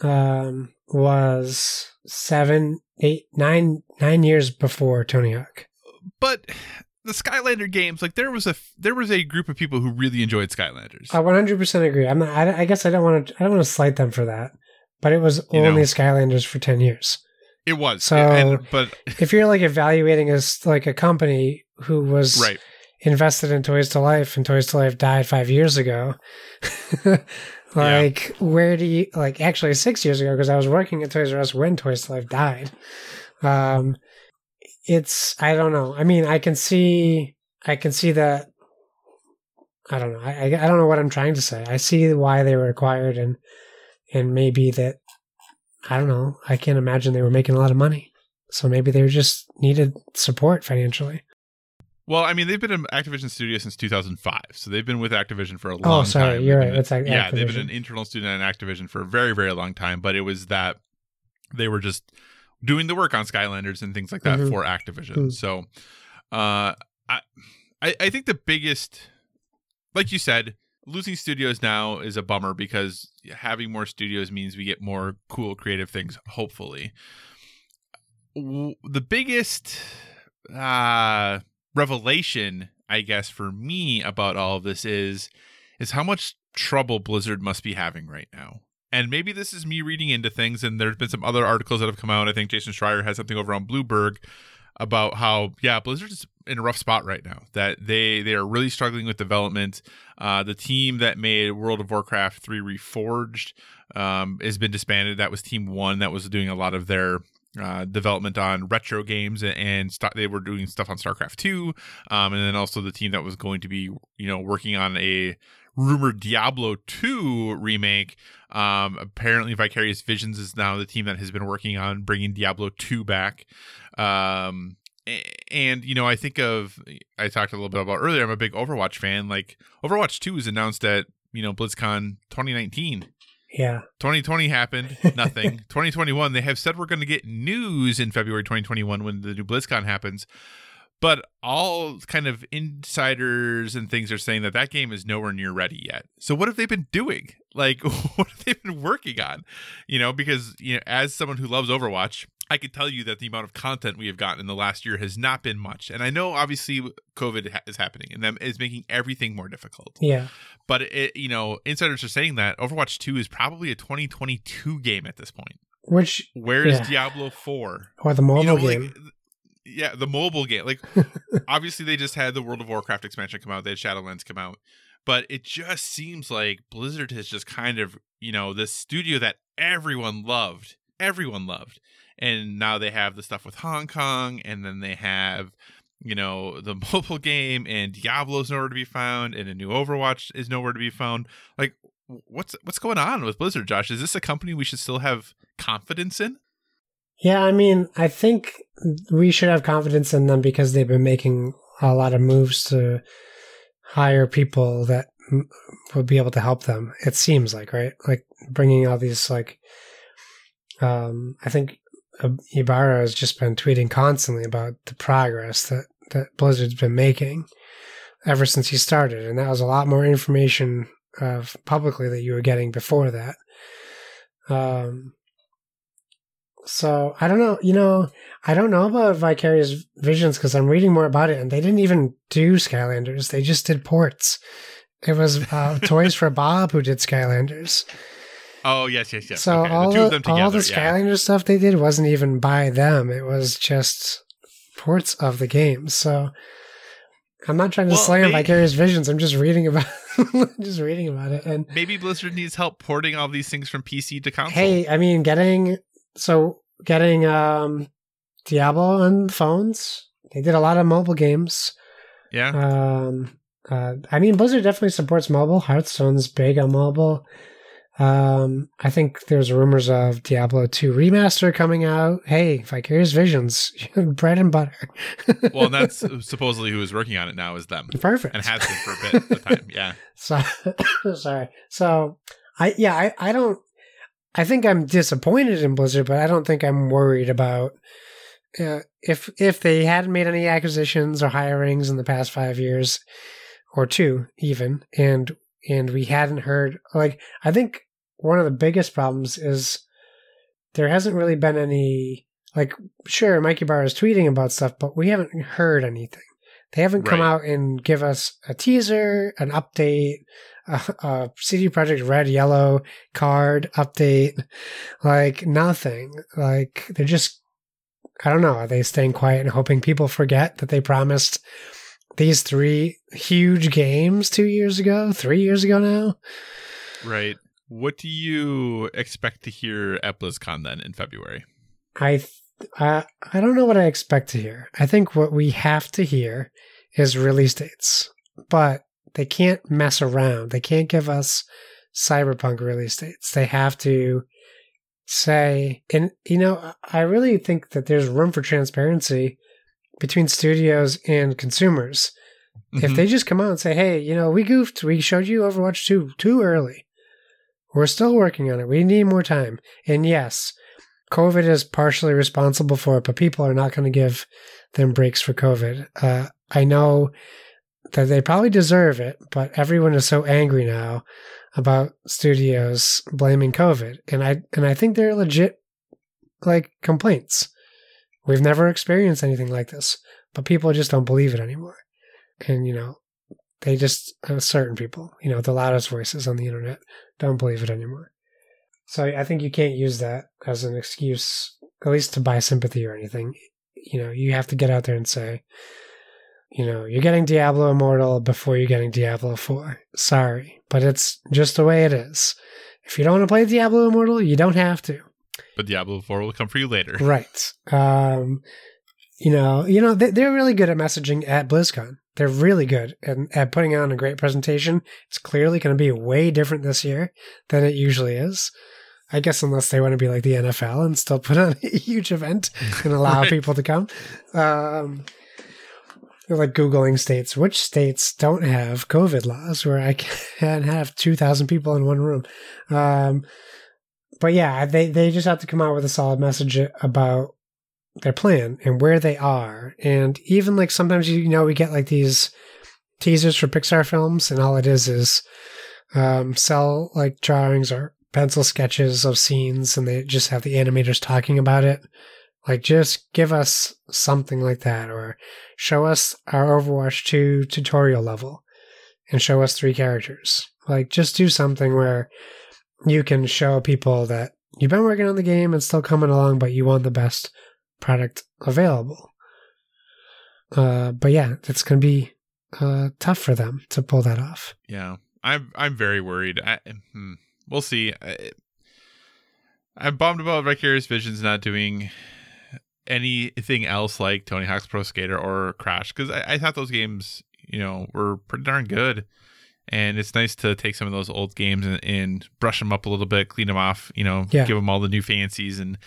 um, was seven, eight, nine, nine years before Tony Hawk. But the Skylander games, like there was a there was a group of people who really enjoyed Skylanders. I 100% agree. I'm not, I, I guess I don't want to I don't want to slight them for that, but it was You only know. Skylanders for 10 years. It was, So- and, but If you're like evaluating as like a company who was right, invested in Toys to Life and Toys to Life died five years ago. like, where do you like? Actually, six years ago because I was working at Toys R Us when Toys to Life died. Um, it's I don't know. I mean, I can see, I can see that. I don't know. I I don't know what I'm trying to say. I see why they were acquired and and maybe that I don't know. I can't imagine they were making a lot of money. So maybe they just needed support financially. Well, I mean, they've been in Activision Studio since 2005, so they've been with Activision for a long time. Oh, sorry, time. you're right. been- It's Ac- yeah, they've been an internal student at Activision for a very, very long time. But it was that they were just doing the work on Skylanders and things like that Mhm. for Activision. Mm. So, uh, I, I, I think the biggest, like you said, losing studios now is a bummer because having more studios means we get more cool, creative things. Hopefully, the biggest uh revelation i guess for me about all of this is is how much trouble blizzard must be having right now and maybe this is me reading into things and there's been some other articles that have come out i think jason schreier has something over on Bloomberg about how yeah blizzard's in a rough spot right now that they they are really struggling with development. Uh the team that made world of warcraft 3 reforged um has been disbanded. That was team one that was doing a lot of their uh, development on retro games and, and st- they were doing stuff on StarCraft 2 um, and then also the team that was going to be you know working on a rumored Diablo 2 remake. Um, apparently Vicarious Visions is now the team that has been working on bringing Diablo 2 back um, and you know I think of I talked a little bit about earlier I'm a big Overwatch fan like Overwatch 2 was announced at you know BlizzCon 2019 Yeah. 2020 happened, nothing. 2021, they have said we're going to get news in February 2021 when the new BlizzCon happens. But all kind of insiders and things are saying that that game is nowhere near ready yet. So what have they been doing? Like, what have they been working on? You know, because you know, as someone who loves Overwatch, I could tell you that the amount of content we have gotten in the last year has not been much. And I know obviously COVID ha- is happening and that is making everything more difficult. Yeah. But it, you know, insiders are saying that Overwatch 2 is probably a 2022 game at this point. Which Where is Yeah. Diablo 4? or the mobile you know, game. like yeah, the mobile game. Like obviously they just had the World of Warcraft expansion come out, they had Shadowlands come out. But it just seems like Blizzard has just kind of, you know, this studio that everyone loved. Everyone loved. And now they have the stuff with Hong Kong and then they have you know the mobile game and Diablo's nowhere to be found and a new Overwatch is nowhere to be found. Like what's what's going on with Blizzard, Josh? Is this a company we should still have confidence in? Yeah, I mean, I think we should have confidence in them because they've been making a lot of moves to hire people that will be able to help them. It seems like, right? Like bringing all these, like, um, I think Ybarra has just been tweeting constantly about the progress that, that Blizzard's been making ever since he started. And that was a lot more information of publicly that you were getting before that. Um, so I don't know, you know, I don't know about Vicarious Visions because I'm reading more about it, and they didn't even do Skylanders. They just did ports. It was uh, Toys for Bob who did Skylanders. Oh yes, yes, yes. so okay. all the two the, of them together. all the yeah. Stuff they did wasn't even by them. It was just ports of the games. So I'm not trying to Well, slam Vicarious Visions. I'm just reading about just reading about it. And Maybe Blizzard needs help porting all these things from PC to console. hey, I mean, getting so getting um Diablo on phones. They did a lot of mobile games. yeah. Um, uh, I mean, Blizzard definitely supports mobile. Hearthstone's big on mobile. Um, I think there's rumors of Diablo 2 remaster coming out. Hey, Vicarious Visions, bread and butter. well, and that's supposedly who is working on it now is them, perfect. and has been for a bit of time. Yeah. So sorry. So I yeah, I, I don't I think I'm disappointed in Blizzard, but I don't think I'm worried about uh, if if they hadn't made any acquisitions or hirings in the past five years or two even, and and we hadn't heard like I think one of the biggest problems is there hasn't really been any like sure Mike Ybarra is tweeting about stuff, but we haven't heard anything. They haven't come out and give us a teaser, an update, a, a CD Projekt Red Yellow card update, like nothing. Like they're just, I don't know. Are they staying quiet and hoping people forget that they promised these three huge games two years ago, three years ago now? Right. What do you expect to hear at BlizzCon then in February? I th- I I don't know what I expect to hear. I think what we have to hear is release dates, but they can't mess around. They can't give us cyberpunk release dates. They have to say, and you know, I really think that there's room for transparency between studios and consumers. If Mhm. they just come out and say, "Hey, you know, we goofed. We showed you Overwatch 2 too early. We're still working on it. We need more time." And yes, COVID is partially responsible for it, but people are not going to give them breaks for COVID. Uh, I know that they probably deserve it, but everyone is so angry now about studios blaming COVID, and I and I think they're legit like complaints. We've never experienced anything like this, but people just don't believe it anymore. And you know, they just uh, certain people, you know, the loudest voices on the internet don't believe it anymore. So I think you can't use that as an excuse, at least to buy sympathy or anything. You know, you have to get out there and say, you know, you're getting Diablo Immortal before you're getting Diablo 4. Sorry, but it's just the way it is. If you don't want to play Diablo Immortal, you don't have to. But Diablo 4 will come for you later. Right. Um, you know, you know, they, they're really good at messaging at BlizzCon. They're really good at, at putting on a great presentation. It's clearly going to be way different this year than it usually is. I guess unless they want to be like the NFL and still put on a huge event and allow Right. people to come. Um, they're like Googling states. Which states don't have COVID laws where I can have 2,000 people in one room? Um, but yeah, they, they just have to come out with a solid message about their plan and where they are. And even like sometimes, you know, we get like these teasers for Pixar films, and all it is is um, sell like drawings or pencil sketches of scenes, and they just have the animators talking about it. Like, just give us something like that, or show us our Overwatch 2 tutorial level and show us three characters. Like, just do something where you can show people that you've been working on the game and still coming along, but you want the best product available. Uh, but yeah, it's going to be uh, tough for them to pull that off. Yeah, I'm I'm very worried. I, hmm, we'll see. I, I'm bummed about Vicarious Visions not doing anything else like Tony Hawk's Pro Skater or Crash because I, I thought those games, you know, were pretty darn good. And it's nice to take some of those old games and, and brush them up a little bit, clean them off, you know, Yeah. give them all the new fancies. And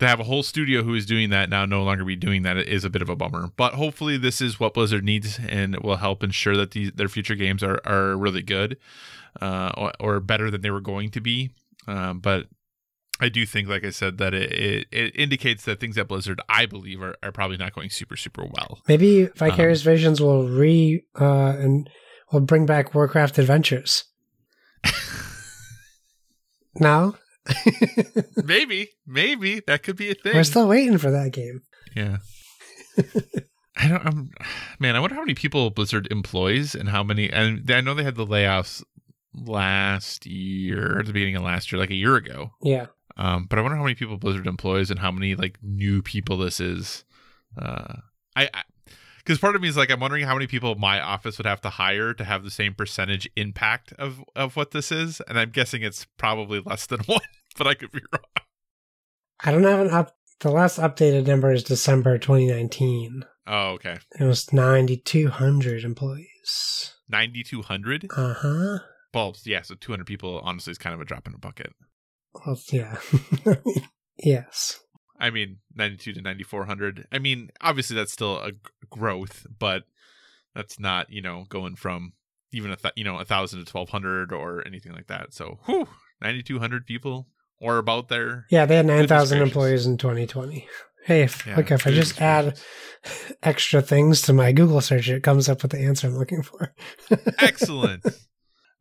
to have a whole studio who is doing that now no longer be doing that is a bit of a bummer. But hopefully, this is what Blizzard needs and will help ensure that these, their future games are, are really good uh, or, or better than they were going to be. Um, but I do think, like I said, that it, it, it indicates that things at Blizzard, I believe, are, are probably not going super, super well. Maybe Vicarious Visions will re uh, and will bring back Warcraft Adventures. no, maybe, maybe that could be a thing. we're still waiting for that game. Yeah. I don't. I'm, man, I wonder how many people Blizzard employs and how many. And I know they had the layoffs last year, at the beginning of last year, like a year ago. Yeah, Um, but I wonder how many people Blizzard employs and how many like new people this is. Uh, I. because part of me is like I'm wondering how many people my office would have to hire to have the same percentage impact of of what this is, and I'm guessing it's probably less than one, but I could be wrong. I don't have an up. The last updated number is December 2019. Oh, okay, It was 9,200 employees. ninety two hundred. Uh huh. Well, yeah, so 200 people honestly is kind of a drop in a bucket. Well, yeah. yes. I mean, 92 to 9400. I mean, obviously that's still a growth, but that's not, you know, going from even a th- you know, a 1000 to 1200 or anything like that. So, whew, 9200 people or about there. Yeah, they had 9,000 employees in 2020. Hey, if, Yeah, look, if I just add extra things to my Google search, it comes up with the answer I'm looking for. Excellent.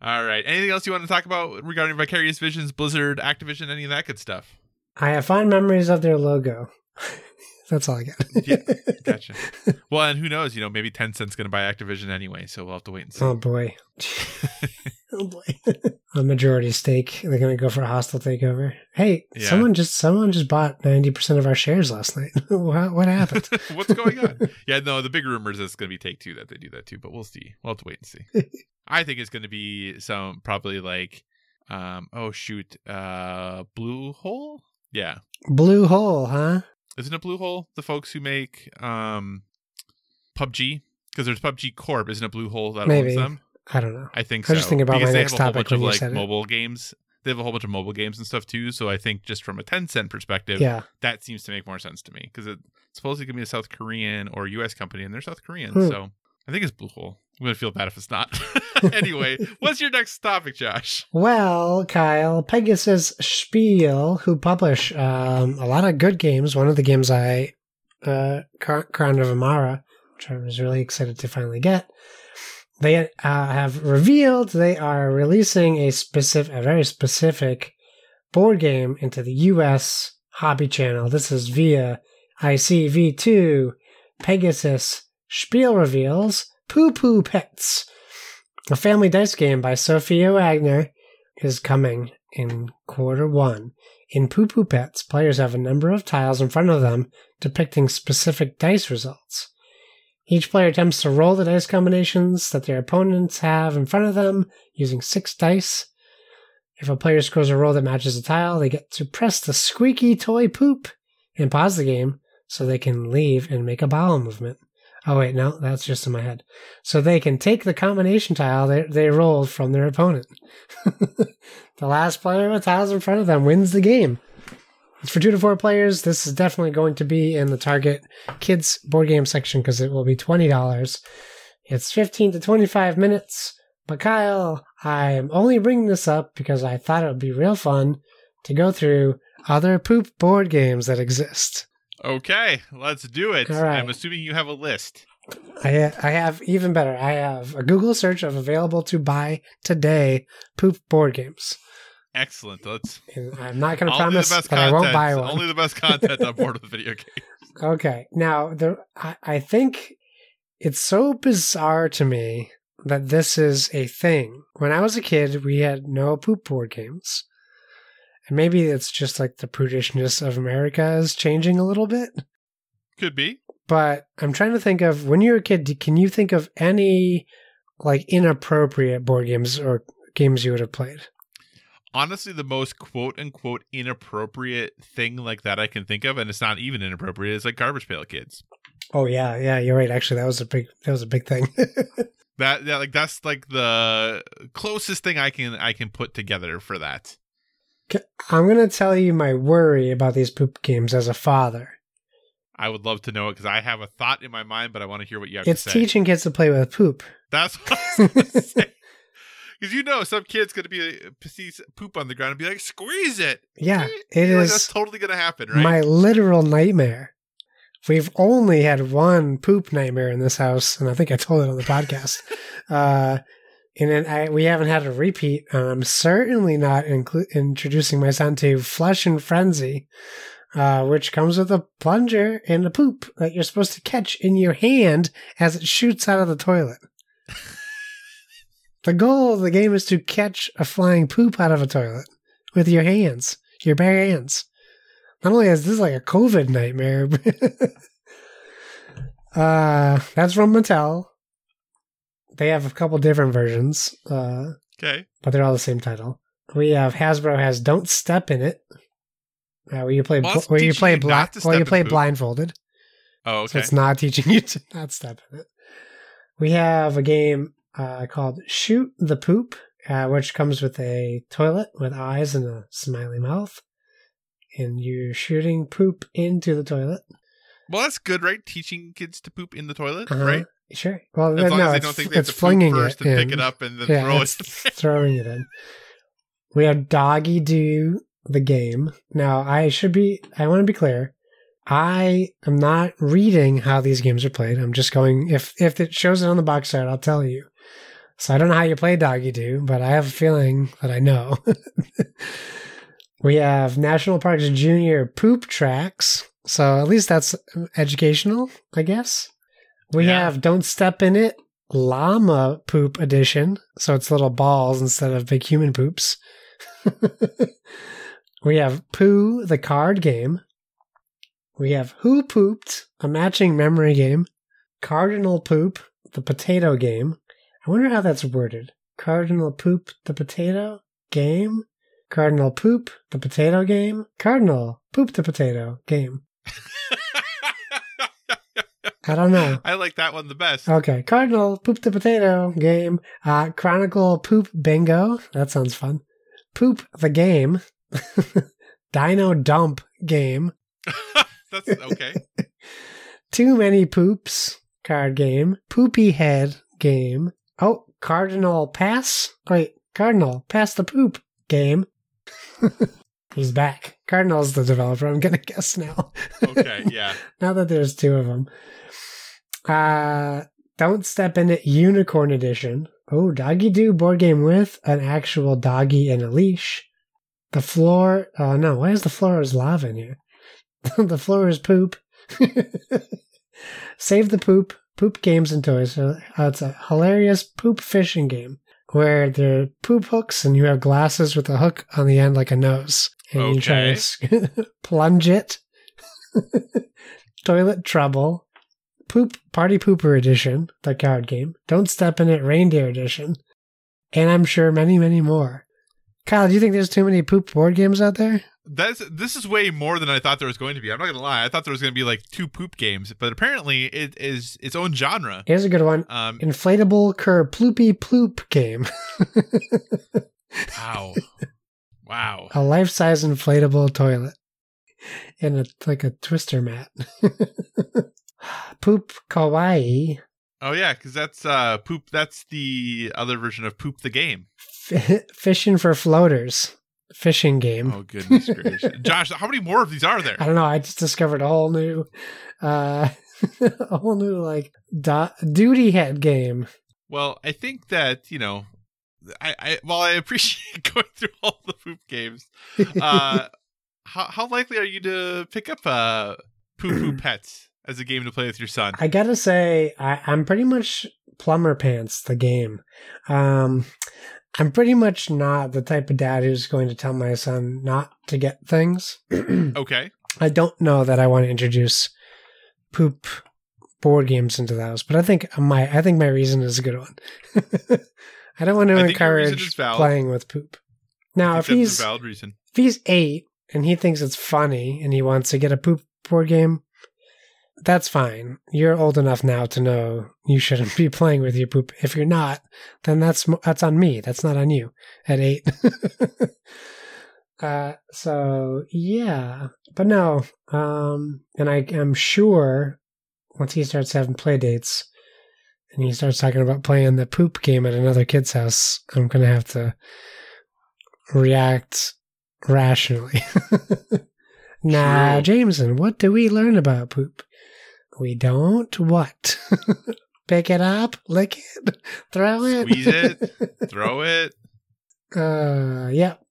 All right. Anything else you want to talk about regarding Vicarious Visions, Blizzard, Activision, any of that good stuff? I have fond memories of their logo. That's all I got. Yeah, Gotcha. well, and who knows? You know, maybe Tencent's going to buy Activision anyway, so we'll have to wait and see. oh boy. oh boy. a majority stake. They're gonna go for a hostile takeover. Hey, Yeah. someone just someone just bought ninety percent of our shares last night. what, what happened? What's going on? Yeah, no, the big rumors is it's going to be Take Two that they do that too, but we'll see. We'll have to wait and see. I think it's going to be some probably like, um, oh shoot, uh, Bluehole. Yeah, Bluehole, huh? isn't it Bluehole? The folks who make um, PUBG because there's PUBG Corp. Isn't it Bluehole that Maybe. owns them? I don't know. I think I was just so. thinking about because my they next have a whole topic bunch when of you like said it. mobile games. They have a whole bunch of mobile games and stuff too. So I think just from a Tencent perspective, Yeah. that seems to make more sense to me because it's supposedly to be a South Korean or U.S. company, and they're South Korean. Hmm. So I think it's Bluehole. I'm going to feel bad if it's not. anyway, what's your next topic, Josh? Well, Kyle, Pegasus Spiel, who publish um, a lot of good games. One of the games I, uh, Crown of Emara, which I was really excited to finally get. They uh, have revealed they are releasing a specific, a very specific board game into the U.S. hobby channel. This is via ICV2 Pegasus Spiel reveals Poo Poo Pets. A family dice game by Sophia Wagner is coming in quarter one. In Poo Poo Pets, players have a number of tiles in front of them depicting specific dice results. Each player attempts to roll the dice combinations that their opponents have in front of them using six dice. If a player scores a roll that matches a tile, they get to press the squeaky toy poop and pause the game so they can leave and make a bowel movement. Oh, wait, no, that's just in my head. So they can take the combination tile they, they rolled from their opponent. the last player with tiles in front of them wins the game. It's for two to four players. This is definitely going to be in the Target Kids board game section because it will be $20. It's 15 to 25 minutes. But Kyle, I'm only bringing this up because I thought it would be real fun to go through other poop board games that exist. Okay, let's do it. All right. I'm assuming you have a list. I I have even better. I have a Google search of available to buy today poop board games. Excellent. Let's I'm not going to promise best that I won't buy one. Only the best content on board with video game. Okay. Now, the I, I think it's so bizarre to me that this is a thing. When I was a kid, we had no poop board games. And maybe it's just like the prudishness of America is changing a little bit. Could be. But I'm trying to think of when you were a kid, can you think of any like inappropriate board games or games you would have played? Honestly the most quote unquote inappropriate thing like that I can think of, and it's not even inappropriate, is like garbage pail kids. Oh yeah, yeah, you're right. Actually, that was a big that was a big thing. That that like that's like the closest thing I can I can put together for that. I'm gonna tell you my worry about these poop games as a father. I would love to know it because I have a thought in my mind, but I want to hear what you have It's to say. It's teaching kids to play with poop. That's what I was say. Because you know, some kid's gonna be see poop on the ground and be like, "Squeeze it." Yeah, it like, is that's totally gonna happen, right? my literal nightmare. We've only had one poop nightmare in this house, and I think I told it on the podcast. Uh, and then I, we haven't had a repeat. and I'm certainly not inclu- introducing my son to Flushin' Frenzy, uh, which comes with a plunger and a poop that you're supposed to catch in your hand as it shoots out of the toilet. the goal of the game is to catch a flying poop out of a toilet with your hands, your bare hands. Not only is this like a COVID nightmare, uh, that's from Mattel. They have a couple different versions, uh, okay. but they're all the same title. We have Hasbro has "Don't Step in It," uh, where you play Well, where you play you bla- where you play blindfolded. Oh, okay. So it's not teaching you to not step in it. We have a game uh, called Shoot the Poop, uh, which comes with a toilet with eyes and a smiley mouth. And you're shooting poop into the toilet. well, that's good, right? Teaching kids to poop in the toilet, Uh-huh. right? Sure. Well, As long no, as they it's, don't think they have it's to poop flinging first it and pick it up and then Yeah, throw it's it. throwing it in. We have Doggy Do the game. Now, I should be, I want to be clear. I am not reading how these games are played. I'm just going if if it shows it on the box art, I'll tell you. So I don't know how you play Doggy Doo, but I have a feeling that I know. we have National Parks Junior poop tracks. So at least that's educational, I guess. We Yeah. have Don't Step in It Llama Poop Edition. So it's little balls instead of big human poops. we have Pooh, the card game. We have Who Pooped, a matching memory game. Cardinal Poop, the potato game. I wonder how that's worded. Cardinal Poop, the potato game. Cardinal Poop, the potato game. Cardinal Poop, the potato game. I don't know. I like that one the best. Okay, Cardinal Poop the Potato game. Uh, Chronicle Poop Bingo. That sounds fun. Poop the game. Dino Dump game. That's okay. Too Many Poops card game. Poopy Head game. Oh, Cardinal Pass. Wait, Cardinal Pass the Poop game. He's back. Cardinal's the developer. I'm gonna guess now. Okay, yeah. now that there's two of them. Uh, don't step in it. Unicorn edition. Oh, Doggy Do board game with an actual doggy and a leash. The floor. Oh no! Why is the floor is lava in here? the floor is poop. Save the poop. Poop games and toys. So, it's a hilarious poop fishing game where there are poop hooks and you have glasses with a hook on the end like a nose, and you try to plunge it. Toilet Trouble, Poop Party Pooper Edition, the card game. Don't Step in It Reindeer Edition, and I'm sure many, many more. Kyle, do you think there's too many poop board games out there? That's this is way more than I thought there was going to be. I'm not gonna lie. I thought there was gonna be like two poop games, but apparently it is its own genre. Here's a good one. Um, Inflatable Cur Ploopy Ploop game. wow, wow. a life-size inflatable toilet. And a like a twister mat. Poop Kawaii. Oh yeah, because that's uh poop. That's the other version of poop the game. F- fishing for floaters. Fishing game. Oh goodness gracious, Josh! How many more of these are there? I don't know. I just discovered a whole new, uh, a whole new like do- duty head game. Well, I think that you know, I, I while I appreciate going through all the poop games, uh, how how likely are you to pick up uh poo poo pets as a game to play with your son? I gotta say, I, I'm pretty much plumber pants. The game. Um, I'm pretty much not the type of dad who's going to tell my son not to get things. Okay, I don't know that I want to introduce poop board games into the house, but I think my I think my reason is a good one. I don't want to I think your reason encourage playing with poop. Now, if he's a valid reason. if he's eight and he thinks it's funny and he wants to get a poop board game, that's fine. You're old enough now to know you shouldn't be playing with your poop. If you're not, then that's that's on me. That's not on you at eight. uh, so yeah, but no. Um, and I am sure once he starts having play dates and he starts talking about playing the poop game at another kid's house, I'm gonna have to react rationally. now, Jameson, what do we learn about poop? We don't what? Pick it up, lick it, throw it, Squeeze it. Throw it. uh, yep,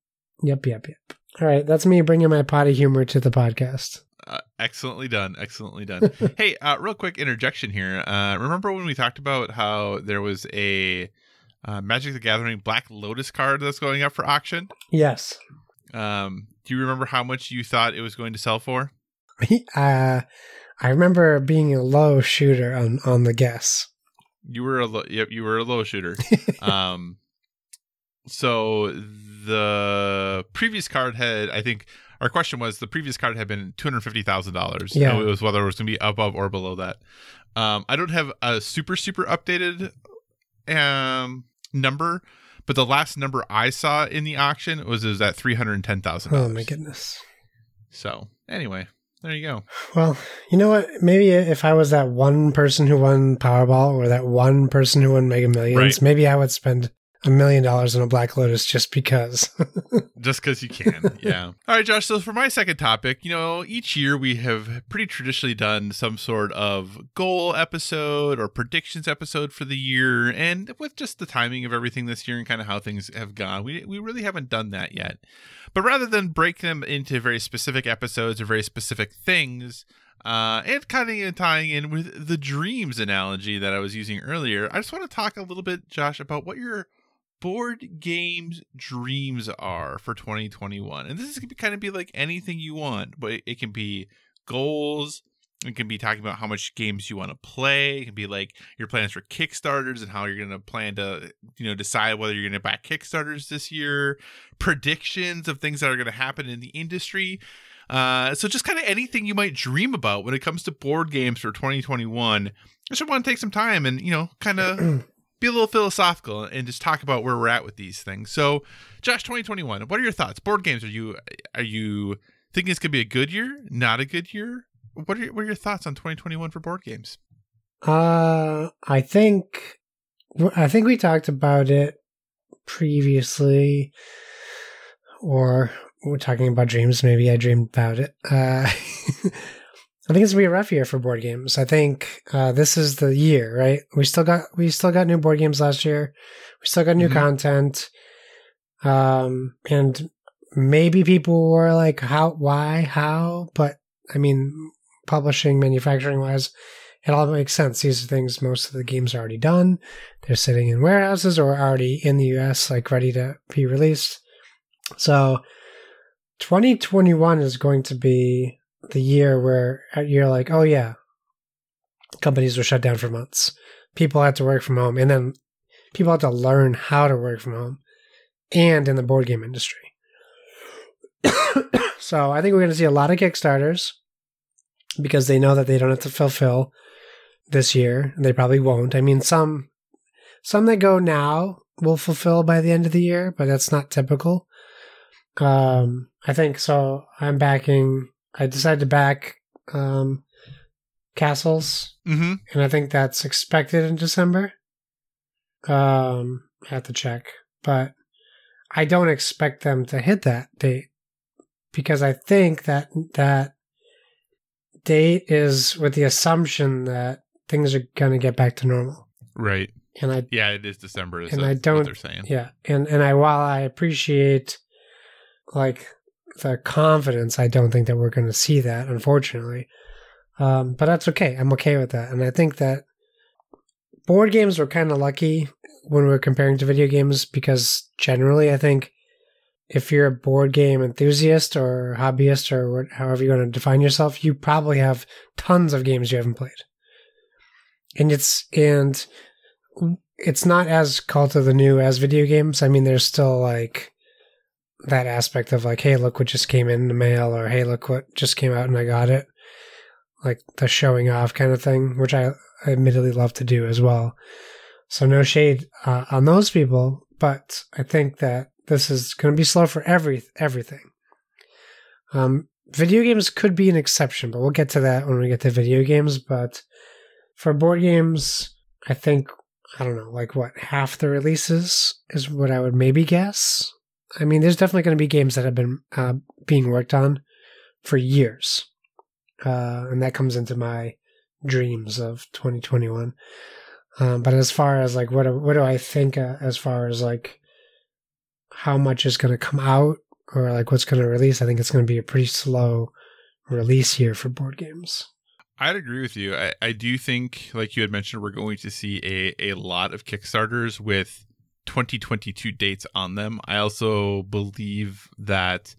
yep, yep, yep. All right, that's me bringing my potty humor to the podcast. Uh, excellently done. Excellently done. hey, uh, real quick interjection here. Uh, remember when we talked about how there was a uh, Magic the Gathering Black Lotus card that's going up for auction? Yes, Um, do you remember how much you thought it was going to sell for? uh, I remember being a low shooter on on the guess. You were a lo- yep, you were a low shooter. um, so the previous card had, I think, our question was the previous card had been two hundred fifty thousand dollars. Yeah. it was whether it was going to be above or below that. Um, I don't have a super super updated um number, but the last number I saw in the auction was is at three hundred ten thousand. Oh my goodness. So anyway, there you go. Well, you know what? Maybe if I was that one person who won Powerball or that one person who won Mega Millions, Right. maybe I would spend a million dollars on a Black Lotus just because. just because you can. Yeah. All right, Josh. So for my second topic, you know, each year we have pretty traditionally done some sort of goal episode or predictions episode for the year, and with just the timing of everything this year and kind of how things have gone, we we really haven't done that yet. But rather than break them into very specific episodes or very specific things, uh, and kind of tying in with the dreams analogy that I was using earlier, I just want to talk a little bit, Josh, about what your board games dreams are for 2021. And this to kind of be like anything you want, but it can be goals. It can be talking about how much games you want to play. It can be like your plans for Kickstarters and how you're going to plan to, you know, decide whether you're going to back Kickstarters this year, predictions of things that are going to happen in the industry. Uh, so just kind of anything you might dream about when it comes to board games for 2021. I just want to take some time and, you know, kind of be a little philosophical and just talk about where we're at with these things. So, Josh, 2021, what are your thoughts? Board games, are you are you thinking it's gonna be a good year? Not a good year? What are your, what are your thoughts on 2021 for board games? Uh, I think I think we talked about it previously, or we're talking about dreams. Maybe I dreamed about it. Uh, I think it's gonna be a rough year for board games. I think uh, this is the year, right? We still got we still got new board games last year. We still got new mm-hmm. content, um, and maybe people were like, "How? Why? How?" But I mean, publishing, manufacturing wise, it all makes sense. These are things most of the games are already done. They're sitting in warehouses or already in the US, like ready to be released. So, 2021 is going to be the year where you're like, oh yeah, companies were shut down for months. People had to work from home, and then people had to learn how to work from home, and in the board game industry. so I think we're going to see a lot of Kickstarters because they know that they don't have to fulfill this year. They probably won't. I mean, some some that go now will fulfill by the end of the year, but that's not typical. Um, I think so. I'm backing I decided to back um, Castles, mm-hmm. and I think that's expected in December. Um, I have to check, but I don't expect them to hit that date because I think that that date is with the assumption that things are going to get back to normal. Right. And I yeah, it is December. and I don't. they're saying. Yeah, and and I while I appreciate like the confidence, I don't think that we're going to see that, unfortunately. Um, but that's okay. I'm okay with that. And I think that board games were kind of lucky when we're comparing to video games because generally, I think if you're a board game enthusiast or hobbyist or however you want to define yourself, you probably have tons of games you haven't played. And it's and it's not as cult of the new as video games. I mean, there's still like that aspect of like, hey, look what just came in the mail, or hey, look what just came out and I got it. Like the showing off kind of thing, which I admittedly love to do as well. So no shade uh, on those people, but I think that this is going to be slow for every everything. Um, video games could be an exception, but we'll get to that when we get to video games. But for board games, I think I don't know, like what half the releases is what I would maybe guess. I mean, there's definitely going to be games that have been uh, being worked on for years, uh, and that comes into my dreams of 2021. Um, but as far as like what do, what do I think uh, as far as like how much is going to come out or like what's going to release, I think it's going to be a pretty slow release year for board games. I'd agree with you. I, I do think, like you had mentioned, we're going to see a, a lot of Kickstarters with 2022 dates on them. I also believe that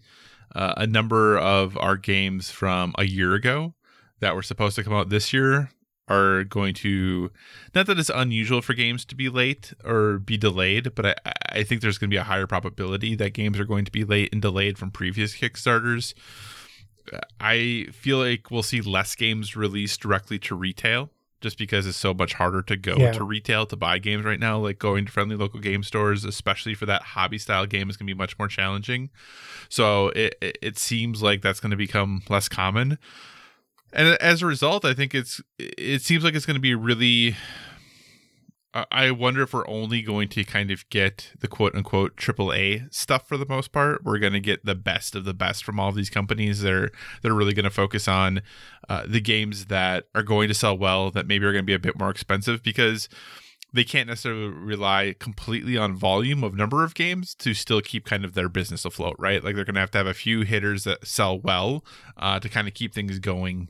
uh, a number of our games from a year ago that were supposed to come out this year are going to not that it's unusual for games to be late or be delayed, but I, I think there's going to be a higher probability that games are going to be late and delayed from previous Kickstarters. I feel like we'll see less games released directly to retail just because it's so much harder to go yeah. to retail to buy games right now. Like going to friendly local game stores, especially for that hobby style game, is going to be much more challenging. So it it seems like that's going to become less common, and as a result, I think it's it seems like it's going to be really I- wonder if we're only going to kind of get the quote unquote AAA stuff for the most part. We're going to get the best of the best from all of these companies. They're they're really going to focus on uh, the games that are going to sell well, that maybe are going to be a bit more expensive because they can't necessarily rely completely on volume of number of games to still keep kind of their business afloat, right? Like they're going to have to have a few hitters that sell well uh, to kind of keep things going.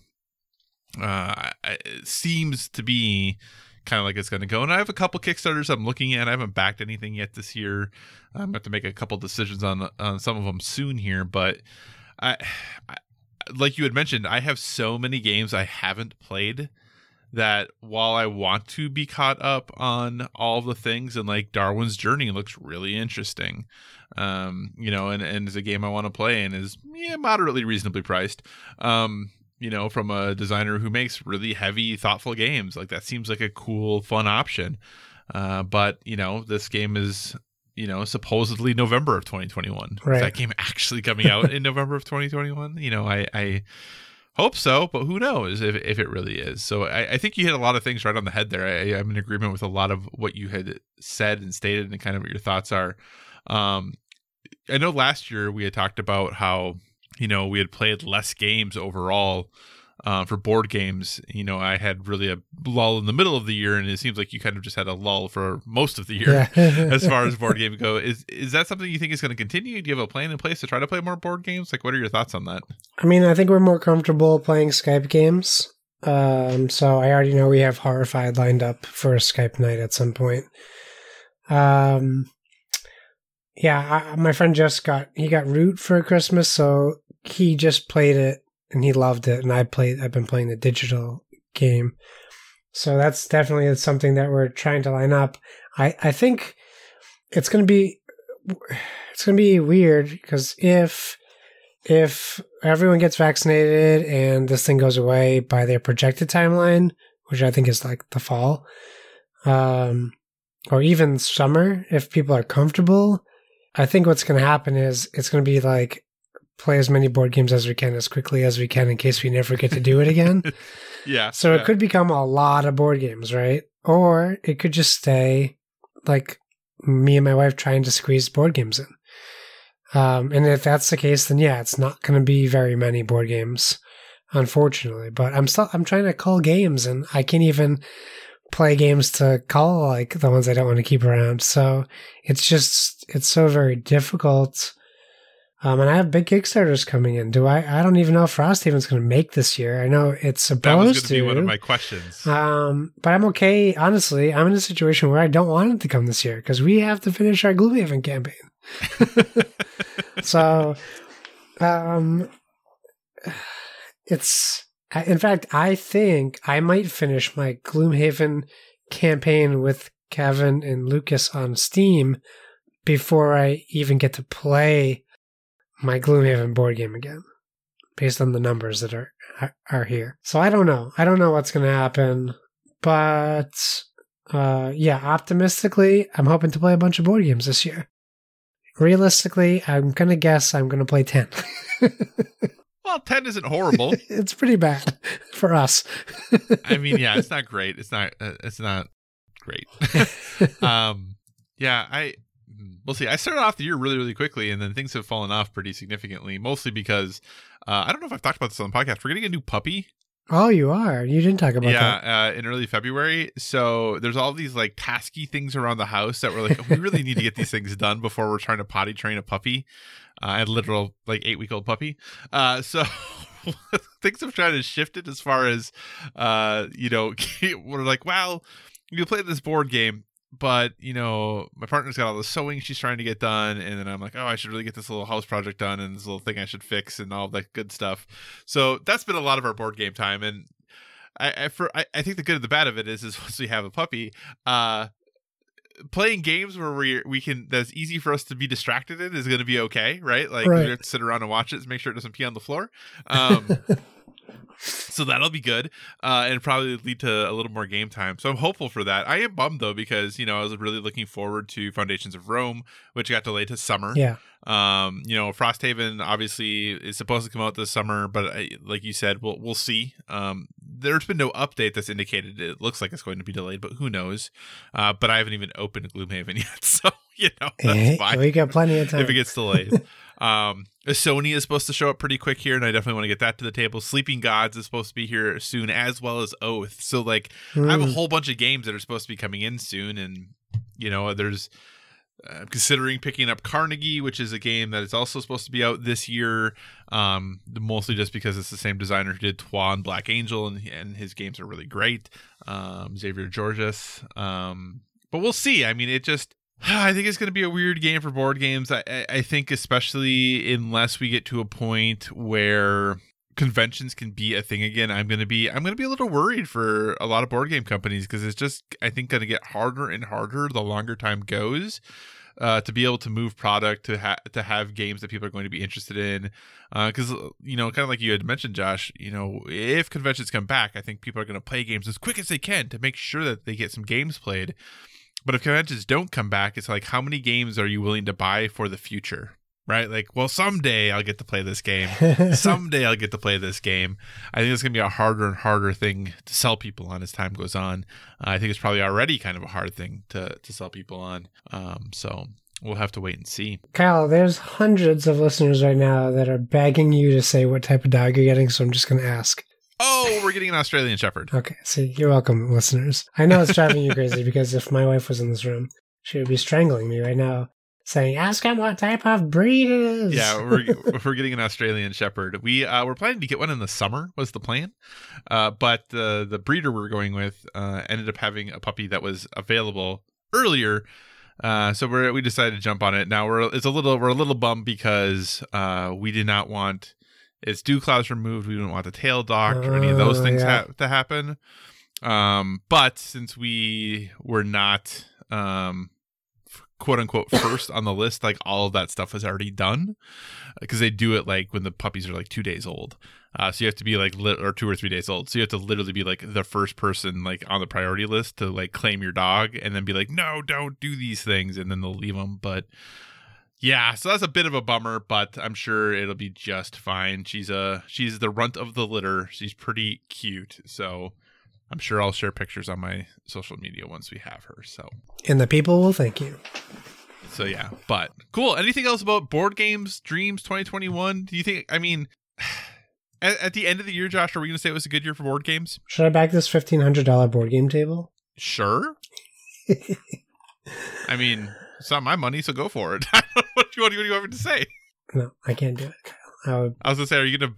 Uh, it seems to be kind of like it's going to go. And I have a couple Kickstarters I'm looking at. I haven't backed anything yet this year. I'm going to have to make a couple decisions on on some of them soon here, but I, I like you had mentioned, I have so many games I haven't played that while I want to be caught up on all the things and like Darwin's Journey looks really interesting. Um, you know, and, and is a game I want to play and is yeah, moderately reasonably priced. Um, you know, from a designer who makes really heavy, thoughtful games. Like that seems like a cool, fun option. Uh, but you know, this game is you know supposedly November of 2021. Right. Is that game actually coming out in November of 2021? You know, I I hope so, but who knows if if it really is. So I, I think you hit a lot of things right on the head there. I, I'm in agreement with a lot of what you had said and stated, and kind of what your thoughts are. Um, I know last year we had talked about how you know we had played less games overall uh, for board games. You know, I had really a lull in the middle of the year, and it seems like you kind of just had a lull for most of the year Yeah. as far as board games go. Is is that something you think is going to continue? Do you have a plan in place to try to play more board games? Like, what are your thoughts on that? I mean, I think we're more comfortable playing Skype games. Um, so I already know we have Horrified lined up for a Skype night at some point. Um, yeah, I, my friend just got he got Root for Christmas, so he just played it and he loved it, and I played. I've been playing the digital game, so that's definitely something that we're trying to line up. I I think it's gonna be it's gonna be weird because if if everyone gets vaccinated and this thing goes away by their projected timeline, which I think is like the fall, um, or even summer, if people are comfortable, I think what's going to happen is it's going to be like play as many board games as we can as quickly as we can in case we never get to do it again. Yeah. So yeah. it could become a lot of board games, right? Or it could just stay like me and my wife trying to squeeze board games in. Um, and if that's the case, then yeah, it's not going to be very many board games, unfortunately. But I'm still I'm trying to call games, and I can't even play games to call like the ones I don't want to keep around. So it's just it's so very difficult. Um, and I have big Kickstarters coming in. Do I? I don't even know if Frosthaven's going to make this year. I know it's that was supposed going to to. be one of my questions. Um, but I'm okay. Honestly, I'm in a situation where I don't want it to come this year because we have to finish our Gloomhaven campaign. so, um, it's in fact, I think I might finish my Gloomhaven campaign with Kevin and Lucas on Steam before I even get to play my Gloomhaven board game again, based on the numbers that are are here. So I don't know. I don't know what's going to happen, but uh, yeah, optimistically, I'm hoping to play a bunch of board games this year. Realistically, I'm gonna guess I'm gonna play ten. well, ten isn't horrible. it's pretty bad for us. I mean, yeah, it's not great. It's not. Uh, it's not great. um, yeah, I. We'll see. I started off the year really, really quickly, and then things have fallen off pretty significantly. Mostly because uh, I don't know if I've talked about this on the podcast. We're getting a new puppy. Oh, you are. You didn't talk about yeah, that. uh, in early February. So there's all these like tasky things around the house that we're like, we really need to get these things done before we're trying to potty train a puppy, uh, a literal like eight week old puppy. Uh, so things have tried to shift it as far as, uh, you know, we're like, well, you play this board game. But you know, my partner's got all the sewing she's trying to get done, and then I'm like, oh, I should really get this little house project done, and this little thing I should fix, and all that good stuff. So that's been a lot of our board game time, and I, I for I, I think the good and the bad of it is is once we have a puppy, uh, playing games where we we can that's easy for us to be distracted in is going to be okay, right? Like Right. we have to sit around and watch it, and make sure it doesn't pee on the floor. Um, so that'll be good, uh, and probably lead to a little more game time. So I'm hopeful for that. I am bummed though because you know I was really looking forward to Foundations of Rome, which got delayed to summer. yeah. Um, you know, Frosthaven obviously is supposed to come out this summer, but I, like you said, we'll we'll see. Um, there's been no update that's indicated it looks like it's going to be delayed, but who knows? Uh, but I haven't even opened Gloomhaven yet, so you know that's fine we got plenty of time. if it gets delayed. um, Sony is supposed to show up pretty quick here, and I definitely want to get that to the table. Sleeping Gods is supposed to be here soon, as well as Oath. So like, I have a Mm. whole bunch of games that are supposed to be coming in soon, and you know, there's uh, considering picking up Carnegie, which is a game that is also supposed to be out this year. Um, mostly just because it's the same designer who did Troyes and Black Angel, and and his games are really great. Um, Xavier Georges. Um, but we'll see. I mean, it just. I think it's going to be a weird game for board games. I, I think, especially unless we get to a point where conventions can be a thing again i'm going to be i'm going to be a little worried for a lot of board game companies because it's just i think going to get harder and harder the longer time goes uh, to be able to move product to ha- to have games that people are going to be interested in because you know kind of like you had mentioned josh you know if conventions come back i think people are going to play games as quick as they can to make sure that they get some games played. But if conventions don't come back it's like how many games are you willing to buy for the future right like well someday i'll get to play this game someday I'll get to play this game. I think it's going to be a harder and harder thing to sell people on as time goes on. Uh, I think it's probably already kind of a hard thing to, to sell people on. Um, so we'll have to wait and see. Kyle, there's hundreds of listeners right now that are begging you to say what type of dog you're getting, so I'm just going to ask. Oh, we're getting an Australian Shepherd. Okay, see, you're welcome, listeners. I know it's driving you crazy because if my wife was in this room, she would be strangling me right now, saying, "Ask him what type of breed it is." Yeah, we're we're getting an Australian Shepherd. We uh, we're planning to get one in the summer was the plan, uh, but uh, the breeder we are going with uh, ended up having a puppy that was available earlier. Uh, so we we decided to jump on it. Now we're it's a little we're a little bummed because uh, we did not want its dew claws removed. We didn't want the tail docked or any of those Oh, things yeah. ha- to happen. Um, but since we were not um, quote unquote first on the list, like all of that stuff is already done because they do it like when the puppies are like two days old. Uh, so you have to be like or two or three days old. So you have to literally be like the first person like on the priority list to like claim your dog and then be like, no, don't do these things, and then they'll leave them. But yeah, so that's a bit of a bummer, but I'm sure it'll be just fine. She's a she's the runt of the litter. She's pretty cute, so I'm sure I'll share pictures on my social media once we have her. So and the people will thank you. so yeah, but cool. Anything else about board games, Dreams 2021? Do you think? I mean, at, at the end of the year, Josh, are we going to say it was a good year for board games? Should I back this fifteen hundred dollar board game table? Sure. I mean, it's not my money, so go for it. I don't know what you, what do you want me to say? No, I can't do it. Would, I was gonna say, are you gonna?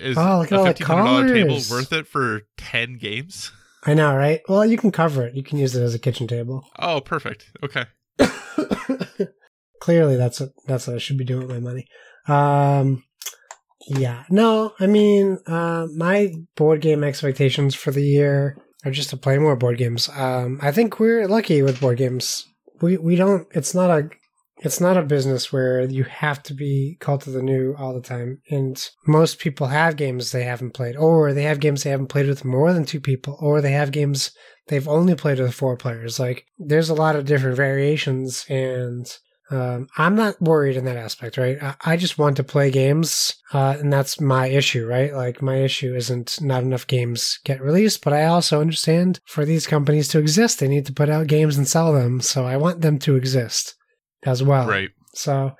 Is Oh, look at a fifteen hundred dollar table worth it for ten games? I know, right? Well, you can cover it. You can use it as a kitchen table. Oh, perfect. Okay. Clearly, that's what that's what I should be doing with my money. Um, yeah, no, I mean, uh, my board game expectations for the year are just to play more board games. Um, I think we're lucky with board games. We we don't. It's not a. It's not a business where you have to be cult of the new all the time. And most people have games they haven't played, or they have games they haven't played with more than two people, or they have games they've only played with four players. Like there's a lot of different variations, and um, I'm not worried in that aspect, right? I, I just want to play games, uh, and that's my issue, right? Like my issue isn't not enough games get released, but I also understand for these companies to exist, they need to put out games and sell them. So I want them to exist as well. Right. So,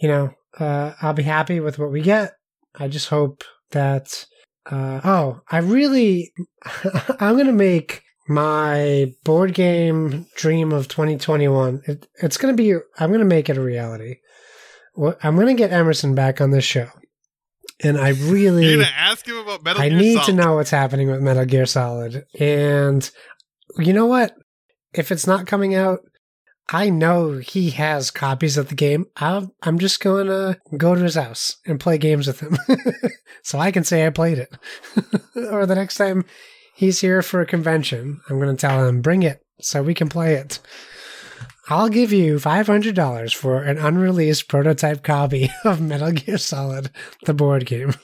you know, uh, I'll be happy with what we get. I just hope that. Uh, oh, I really, I'm gonna make my board game dream of 2021. It, it's gonna be. I'm gonna make it a reality. I'm gonna get Emerson back on this show, and I really. You're gonna ask him about Metal I Gear need to know what's happening with Metal Gear Solid. And you know what? If it's not coming out, I know he has copies of the game. I'll, I'm just going to go to his house and play games with him. so I can say I played it. or the next time he's here for a convention, I'm going to tell him, bring it so we can play it. I'll give you $500 for an unreleased prototype copy of Metal Gear Solid, the board game.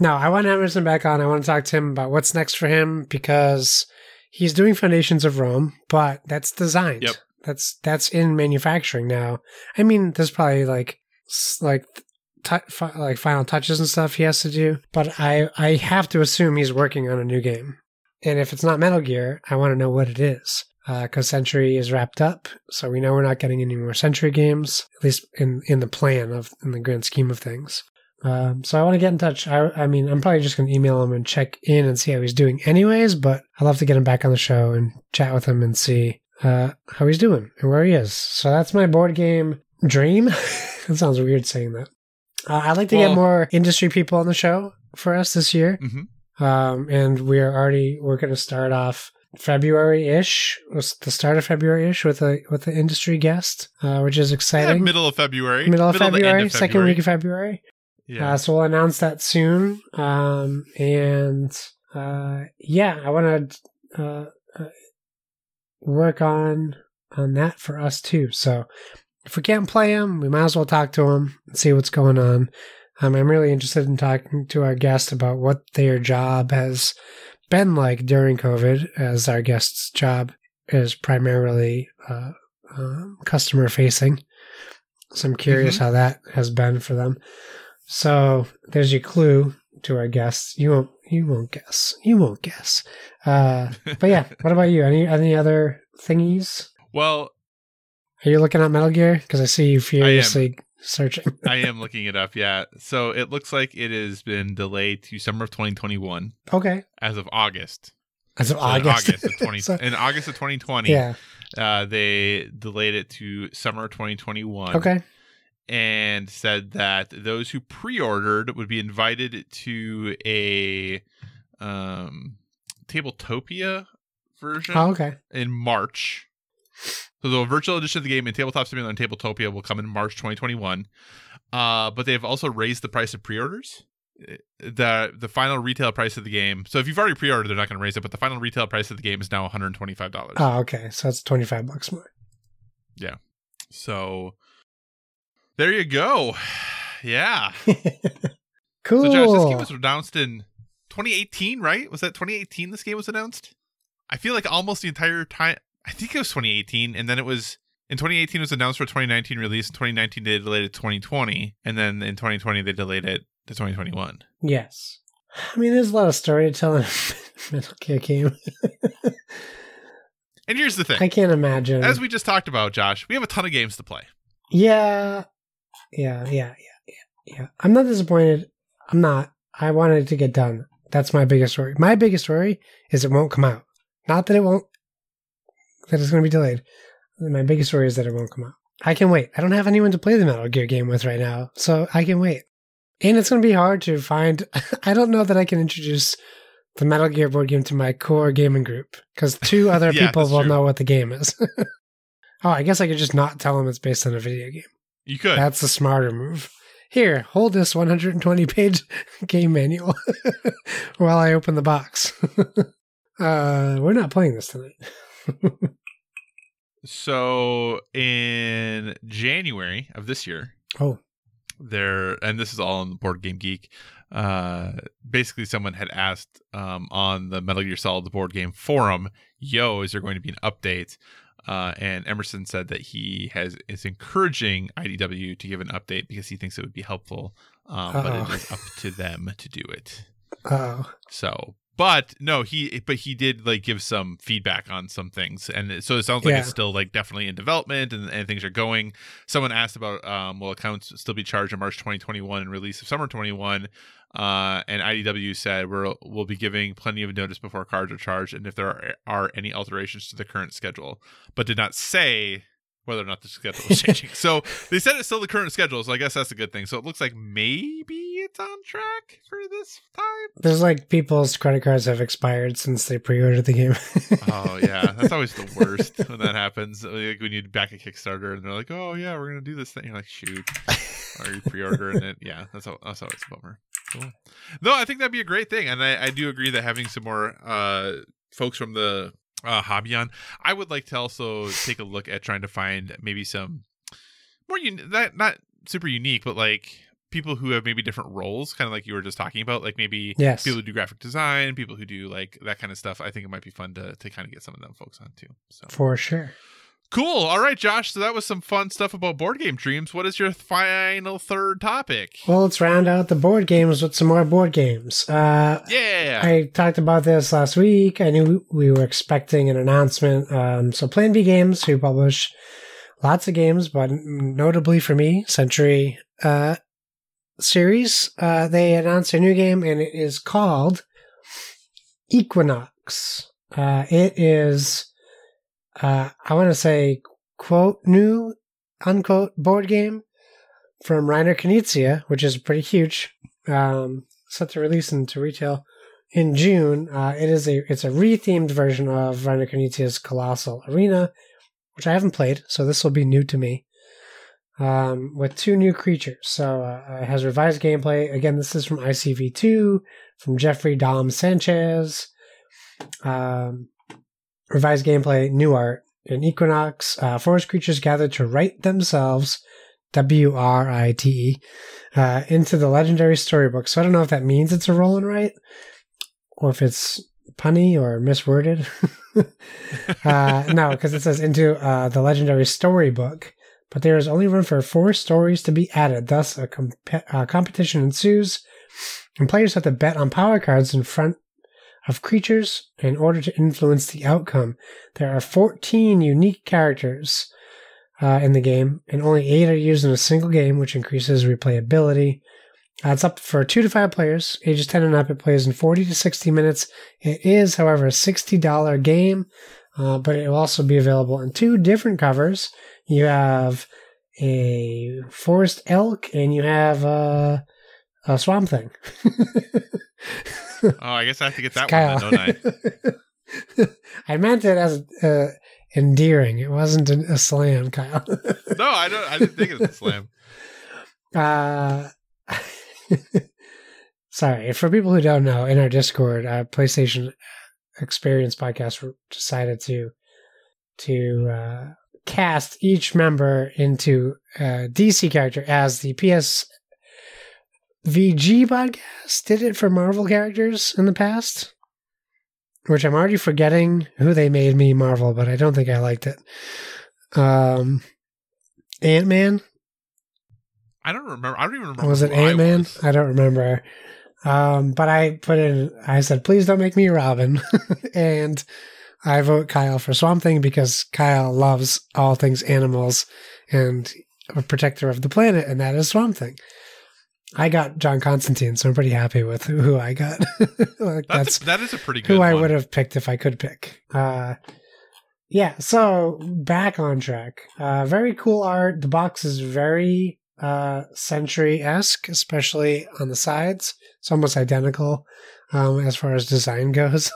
no, I want Emerson back on. I want to talk to him about what's next for him because he's doing Foundations of Rome, but that's designed. Yep. That's that's in manufacturing now. I mean, there's probably like like tou- fi- like final touches and stuff he has to do. But I I have to assume he's working on a new game. And if it's not Metal Gear, I want to know what it is. Because Century is wrapped up, so we know we're not getting any more Century games, at least in, in the plan of in the grand scheme of things. Um, so I want to get in touch. I, I mean, I'm probably just going to email him and check in and see how he's doing, anyways. But I'd love to get him back on the show and chat with him and see uh, how he's doing and where he is. So that's my board game dream. that sounds weird saying that. Uh, I'd like to Well- get more industry people on the show for us this year. hmm Um, and we're already we're going to start off February ish, the start of February ish with a with an industry guest, uh, which is Yeah, exciting. middle of February. Middle of end February, second week of February. Yeah. Uh, so we'll announce that soon. Um, and uh, yeah, I want to uh, uh, work on on that for us too. So if we can't play him, we might as well talk to him and see what's going on. Um, I'm really interested in talking to our guest about what their job has been like during COVID, as our guest's job is primarily uh, um, customer facing. So I'm curious how that has been for them. So there's your clue to our guests. You won't you won't guess. You won't guess. Uh, but yeah, what about you? Any any other thingies? well, Are you looking at Metal Gear? Because I see you furiously searching. I am looking it up. Yeah. So it looks like it has been delayed to summer of 2021 Okay, as of August. as of So in August. August of 20 So- in August of 2020. yeah. Uh, they delayed it to summer 2021. Okay. And said that those who pre-ordered would be invited to a um tabletopia version Oh, okay. in march so the virtual edition of the game in tabletop simulator and tabletopia will come in march 2021 uh but they've also raised the price of pre-orders Uh, the the final retail price of the game so if you've already pre-ordered they're not going to raise it but the final retail price of the game is now $125 Oh, okay. So that's twenty five bucks more. Yeah. So there you go yeah cool. So, Josh, this game was announced in 2018, right? Was that 2018 this game was announced? I feel like almost the entire time. I think it was 2018, and then it was in 2018 it was announced for 2019 release. In 2019 they delayed it to 2020, and then in 2020 they delayed it to 2021. yes. I mean, there's a lot of story to tell in a Metal Gear game. And here's the thing: I can't imagine. as we just talked about, Josh, we have a ton of games to play. Yeah. Yeah, yeah, yeah, yeah, yeah. I'm not disappointed. I'm not. I wanted it to get done. That's my biggest worry. My biggest worry is it won't come out. Not that it won't, that it's going to be delayed. My biggest worry is that it won't come out. I can wait. I don't have anyone to play the Metal Gear game with right now, so I can wait. And it's going to be hard to find. I don't know that I can introduce the Metal Gear board game to my core gaming group because two other Yeah, people will true. know what the game is. oh, I guess I could just not tell them it's based on a video game. You could. That's the smarter move. Here, hold this 120 page game manual while I open the box. uh, we're not playing this tonight. So in January of this year, Oh, there and this is all on the board game geek uh basically someone had asked um on the metal gear solid board game forum yo is there going to be an update uh and emerson said that he has is encouraging idw to give an update because he thinks it would be helpful um but it is up to them to do it. Oh, so but no he but he did like give some feedback on some things. And so it sounds like it's still like definitely in development and, and things are going. Someone asked about um will accounts still be charged in march 2021 and release of summer 21 uh and idw said we're, we'll be giving plenty of notice before cards are charged and if there are, are any alterations to the current schedule. But did not say whether or not the schedule is changing so they said it's still the current schedule so i guess that's a good thing so it looks like maybe it's on track for this time there's like people's credit cards have expired since they pre ordered the game. Oh yeah, that's always the worst when that happens. Like when you back a Kickstarter and they're like, "Oh yeah, we're gonna do this thing," you're like, "Shoot," Are you pre-ordering it. Yeah, that's al- that's always a bummer. Cool. No, I think that'd be a great thing, and I, I do agree that having some more uh, folks from the uh, hobby on, I would like to also take a look at trying to find maybe some more un- that not super unique, but like people who have maybe different roles, kind of like you were just talking about, like maybe yes. people who do graphic design, people who do like that kind of stuff. I think it might be fun to to kind of get some of them folks on too. So For sure. Cool. All right, Josh. So that was some fun stuff about board game dreams. What is your final third topic? Well, let's round out the board games with some more board games. Uh, Yeah. I talked about this last week. I knew we were expecting an announcement. Um, so Plan B Games, who publish lots of games, but notably for me, Century uh, series, uh, they announced a new game, and it is called Equinox. Uh, it is, uh, I want to say, quote, new, unquote, board game from Reiner Knizia, which is pretty huge. Um, set to release into retail in June. Uh, it is a it's a rethemed version of Reiner Knizia's Colossal Arena, which I haven't played, so this will be new to me. Um, with two new creatures, so uh, it has revised gameplay. Again, this is from ICV2 from Jeffrey Dohm Sanchez. Um, revised gameplay, new art. In Equinox, uh, forest creatures gather to write themselves, W R I T E, uh, into the legendary storybook. So I don't know if that means it's a roll and write, or if it's punny or misworded. uh, no, because it says into uh, the legendary storybook. But there is only room for four stories to be added. Thus, a comp- uh, competition ensues, and players have to bet on power cards in front of creatures in order to influence the outcome. There are 14 unique characters uh, in the game, and only eight are used in a single game, which increases replayability. Uh, it's up for two to five players, ages 10 and up. It plays in 40 to 60 minutes. It is, however, a $60 game, uh, but it will also be available in two different covers. You have a forest elk, and you have uh, a swamp thing. oh, I guess I have to get that Kyle. one, then, don't I? I meant it as uh, endearing. It wasn't a, a slam, Kyle. No, I don't. I didn't think it was a slam. Uh, sorry, for people who don't know, in our Discord, uh, PlayStation Experience podcast decided to to uh, cast each member into a DC character as the PS VG podcast did it for Marvel characters in the past. Which I'm already forgetting who they made me Marvel, but I don't think I liked it. Um, Ant Man I don't remember. I don't even remember. was it Ant Man? was. I don't remember. Um, but I put in. I said, please don't make me Robin, and I vote Kyle for Swamp Thing because Kyle loves all things animals and a protector of the planet, and that is Swamp Thing. I got John Constantine, so I'm pretty happy with who, I got. like That's, that's that is a pretty good who I would have picked if I could pick. Uh, yeah, so back on track. Uh, very cool art. The box is very uh, Century esque, especially on the sides. It's almost identical um, as far as design goes.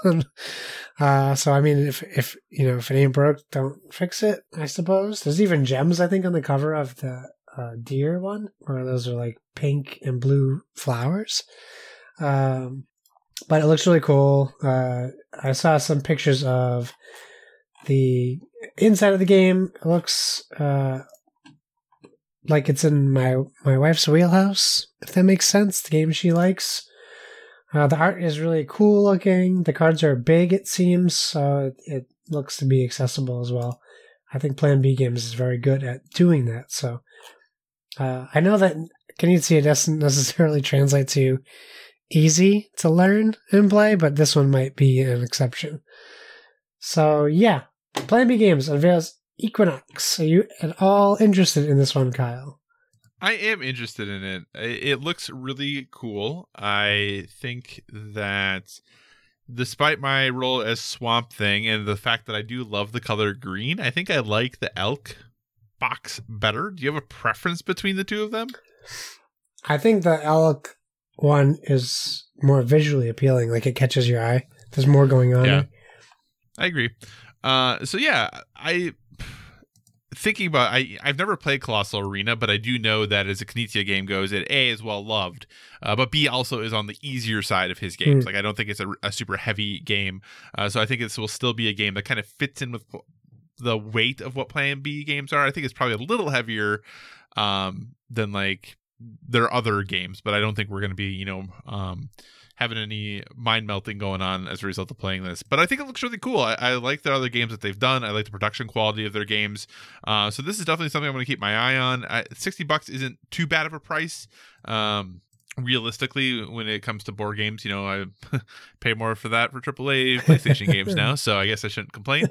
uh, so I mean, if if you know if it ain't broke, don't fix it. I suppose there's even gems. I think on the cover of the uh, deer one, where those are like pink and blue flowers. Um, but it looks really cool. Uh, I saw some pictures of the inside of the game. It looks uh, like it's in my my wife's wheelhouse. If that makes sense, the game she likes. Uh, the art is really cool looking. The cards are big, it seems, so it, it looks to be accessible as well. I think Plan B Games is very good at doing that. So uh, I know that Knizia doesn't necessarily translate to easy to learn and play, but this one might be an exception. So yeah, Plan B Games unveils Equinox. Are you at all interested in this one, Kyle? I am interested in. It it looks really cool. I think that despite my role as Swamp Thing and the fact that I do love the color green, I think I like the elk box better. Do you have a preference between the two of them? I think the elk one is more visually appealing. Like it catches your eye. There's more going on. Yeah. I agree. Uh, so yeah, I thinking about I I've never played Colossal Arena, but I do know that as a Knizia game goes, it A is well loved, uh, but B also is on the easier side of his games. Mm. Like I don't think it's a, a super heavy game, uh, so I think this will still be a game that kind of fits in with the weight of what Plan B games are. I think it's probably a little heavier um, than like there are other games, but I don't think we're going to be, you know, um, having any mind melting going on as a result of playing this. But I think it looks really cool. I, I like the other games that they've done. I like the production quality of their games. Uh, so this is definitely something I'm going to keep my eye on. I, Sixty bucks isn't too bad of a price. Um, realistically, when it comes to board games, you know, I pay more for that for AAA PlayStation games now, so I guess I shouldn't complain.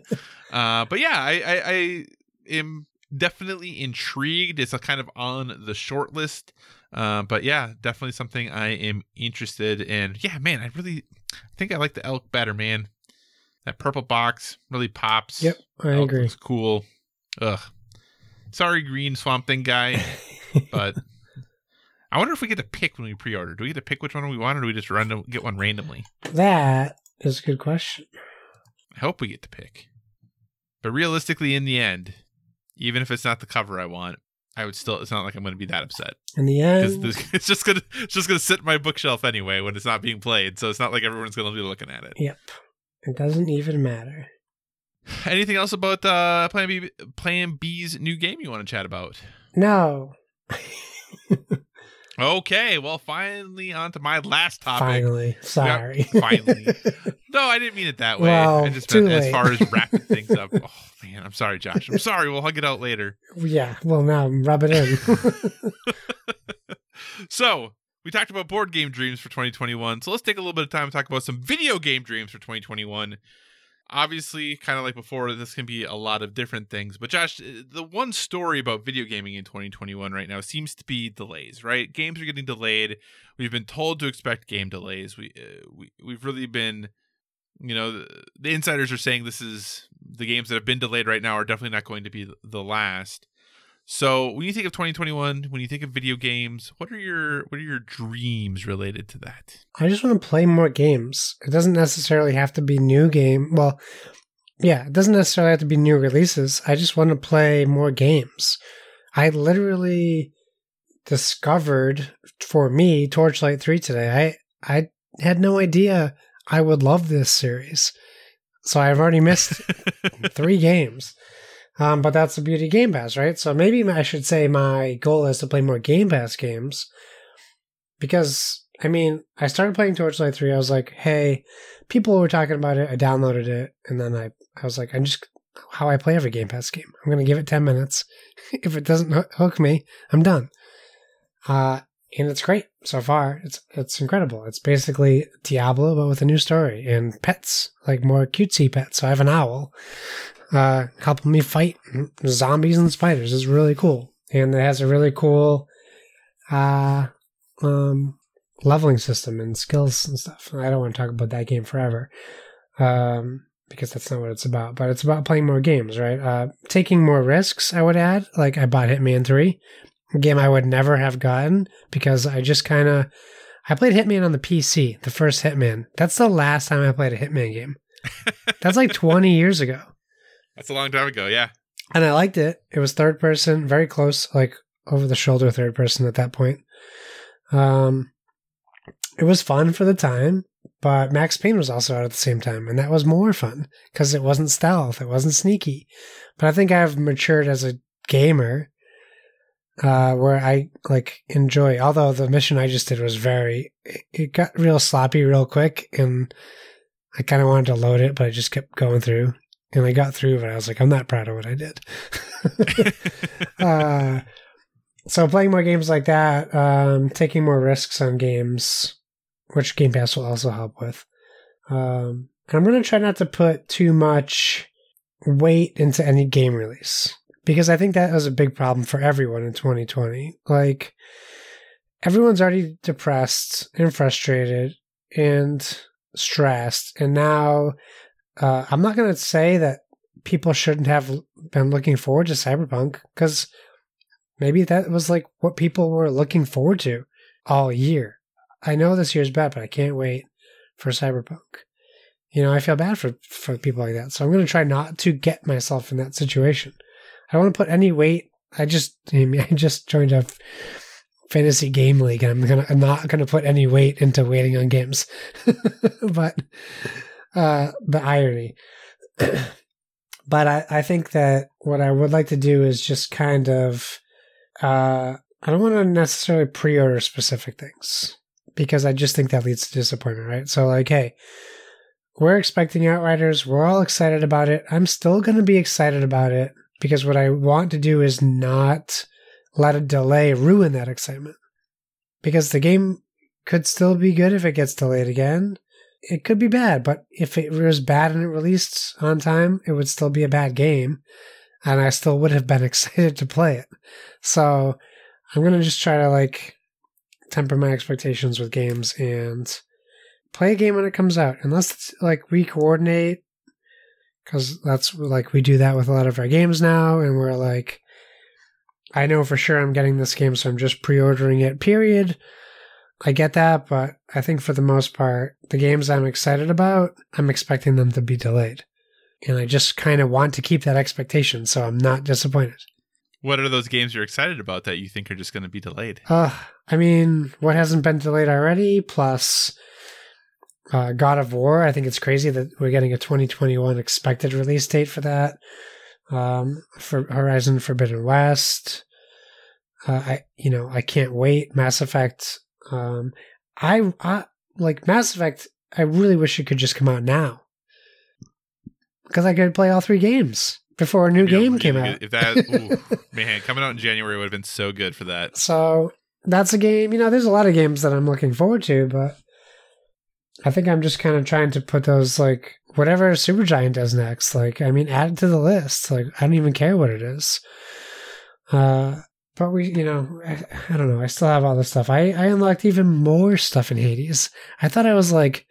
Uh, but yeah, I, I, I am definitely intrigued. It's a kind of on the short list. Uh, but yeah, definitely something I am interested in. Yeah, man, I really I think I like the elk better, man. That purple box really pops. Yep, I elk agree. looks cool. Ugh. Sorry, green swamp thing guy, but I wonder if we get to pick when we pre-order. Do we get to pick which one we want, or do we just random get one randomly? That is a good question. I hope we get to pick. But realistically, in the end, even if it's not the cover I want, I would still. It's not like I'm going to be that upset In the because end, it's just gonna it's just gonna sit in my bookshelf anyway when it's not being played. So it's not like everyone's going to be looking at it. yep, it doesn't even matter. Anything else about uh, Plan B? Plan B's new game you want to chat about? No, Okay, well, finally on to my last topic. finally, sorry. finally. No, I didn't mean it that way. Well, I just too meant as far as wrapping things up. Oh man, I'm sorry, Josh. I'm sorry. We'll hug it out later. yeah, well now rub it in. So we talked about board game dreams for 2021. So let's take a little bit of time to talk about some video game dreams for 2021. Obviously, kind of like before, this can be a lot of different things. But Josh, uh, the one story about video gaming in 2021 right now seems to be delays. Right, games are getting delayed. We've been told to expect game delays. We uh, we we've really been, you know, the, the insiders are saying this is the games that have been delayed right now are definitely not going to be the last. So when you think of 2021, when you think of video games, what are your what are your dreams related to that? I just want to play more games. It doesn't necessarily have to be new game. Well, yeah, it doesn't necessarily have to be new releases. I just want to play more games. I literally discovered for me Torchlight 3 today. I I had no idea I would love this series. So I've already missed three games. Um, but that's the beauty of Game Pass, right? So maybe I should say my goal is to play more Game Pass games because I mean, I started playing Torchlight 3. I was like, hey, people were talking about it. I downloaded it. And then I, I was like, I'm just how I play every Game Pass game. I'm going to give it 10 minutes. if it doesn't hook me, I'm done. Uh, and it's great so far. It's it's incredible. It's basically Diablo, but with a new story and pets, like more cutesy pets. So I have an owl, uh, helping me fight zombies and spiders. It's really cool, and it has a really cool, uh, um, leveling system and skills and stuff. I don't want to talk about that game forever, um, because that's not what it's about. But it's about playing more games, right? Uh, taking more risks. I would add, like I bought Hitman Three, a game I would never have gotten because I just kind of. I played Hitman on the PC, the first Hitman. That's the last time I played a Hitman game. That's like 20 years ago. That's a long time ago. Yeah. And I liked it. It was third person, very close, like over the shoulder third person at that point. Um, it was fun for the time, but Max Payne was also out at the same time, and that was more fun because it wasn't stealth, it wasn't sneaky. But I think I've matured as a gamer, uh, where I like enjoy. Although the mission I just did was very, it- it got real sloppy real quick, and I kind of wanted to load it, but I just kept going through, and I got through, but I was like, I'm not proud of what I did. uh, so playing more games like that, um, taking more risks on games, which Game Pass will also help with. Um, I'm going to try not to put too much weight into any game release because I think that was a big problem for everyone in 2020. Like, everyone's already depressed and frustrated and stressed. And now, uh, I'm not going to say that people shouldn't have been looking forward to Cyberpunk because maybe that was like what people were looking forward to all year. I know this year's bad, but I can't wait for Cyberpunk. You know, I feel bad for for people like that, so I'm going to try not to get myself in that situation. I don't want to put any weight. I just I, mean, I just joined a fantasy game league, and I'm gonna I'm not going to put any weight into waiting on games. but uh, the irony. but I, I think that what I would like to do is just kind of uh, I don't want to necessarily pre-order specific things because I just think that leads to disappointment, right? So like, hey, we're expecting Outriders. We're all excited about it. I'm still going to be excited about it because what I want to do is not let a delay ruin that excitement. Because the game could still be good if it gets delayed again. It could be bad, but if it was bad and it released on time, it would still be a bad game. And I still would have been excited to play it. So I'm to just try to like temper my expectations with games and play a game when it comes out. Unless it's like we coordinate, because that's like we do that with a lot of our games now. And we're like, I know for sure I'm getting this game, so I'm just pre ordering it, period. I get that, but I think for the most part, the games I'm excited about, I'm expecting them to be delayed. And I just kind of want to keep that expectation, so I'm not disappointed. What are those games you're excited about that you think are just going to be delayed? Uh, I mean, what hasn't been delayed already, plus uh, God of War. I think it's crazy that we're getting a 2021 expected release date for that. Um, for Horizon Forbidden West. Uh, I, you know, I can't wait. Mass Effect. Um, I, I like Mass Effect. I really wish it could just come out now because I could play all three games before a new You game came out. If that, ooh, man, coming out in January would have been so good for that. So that's a game. You know, there's a lot of games that I'm looking forward to, but I think I'm just kind of trying to put those like whatever Supergiant does next. Like, I mean, add it to the list. Like, I don't even care what it is. Uh, but we, you know, I, I don't know. I still have all this stuff. I I unlocked even more stuff in Hades. I thought I was like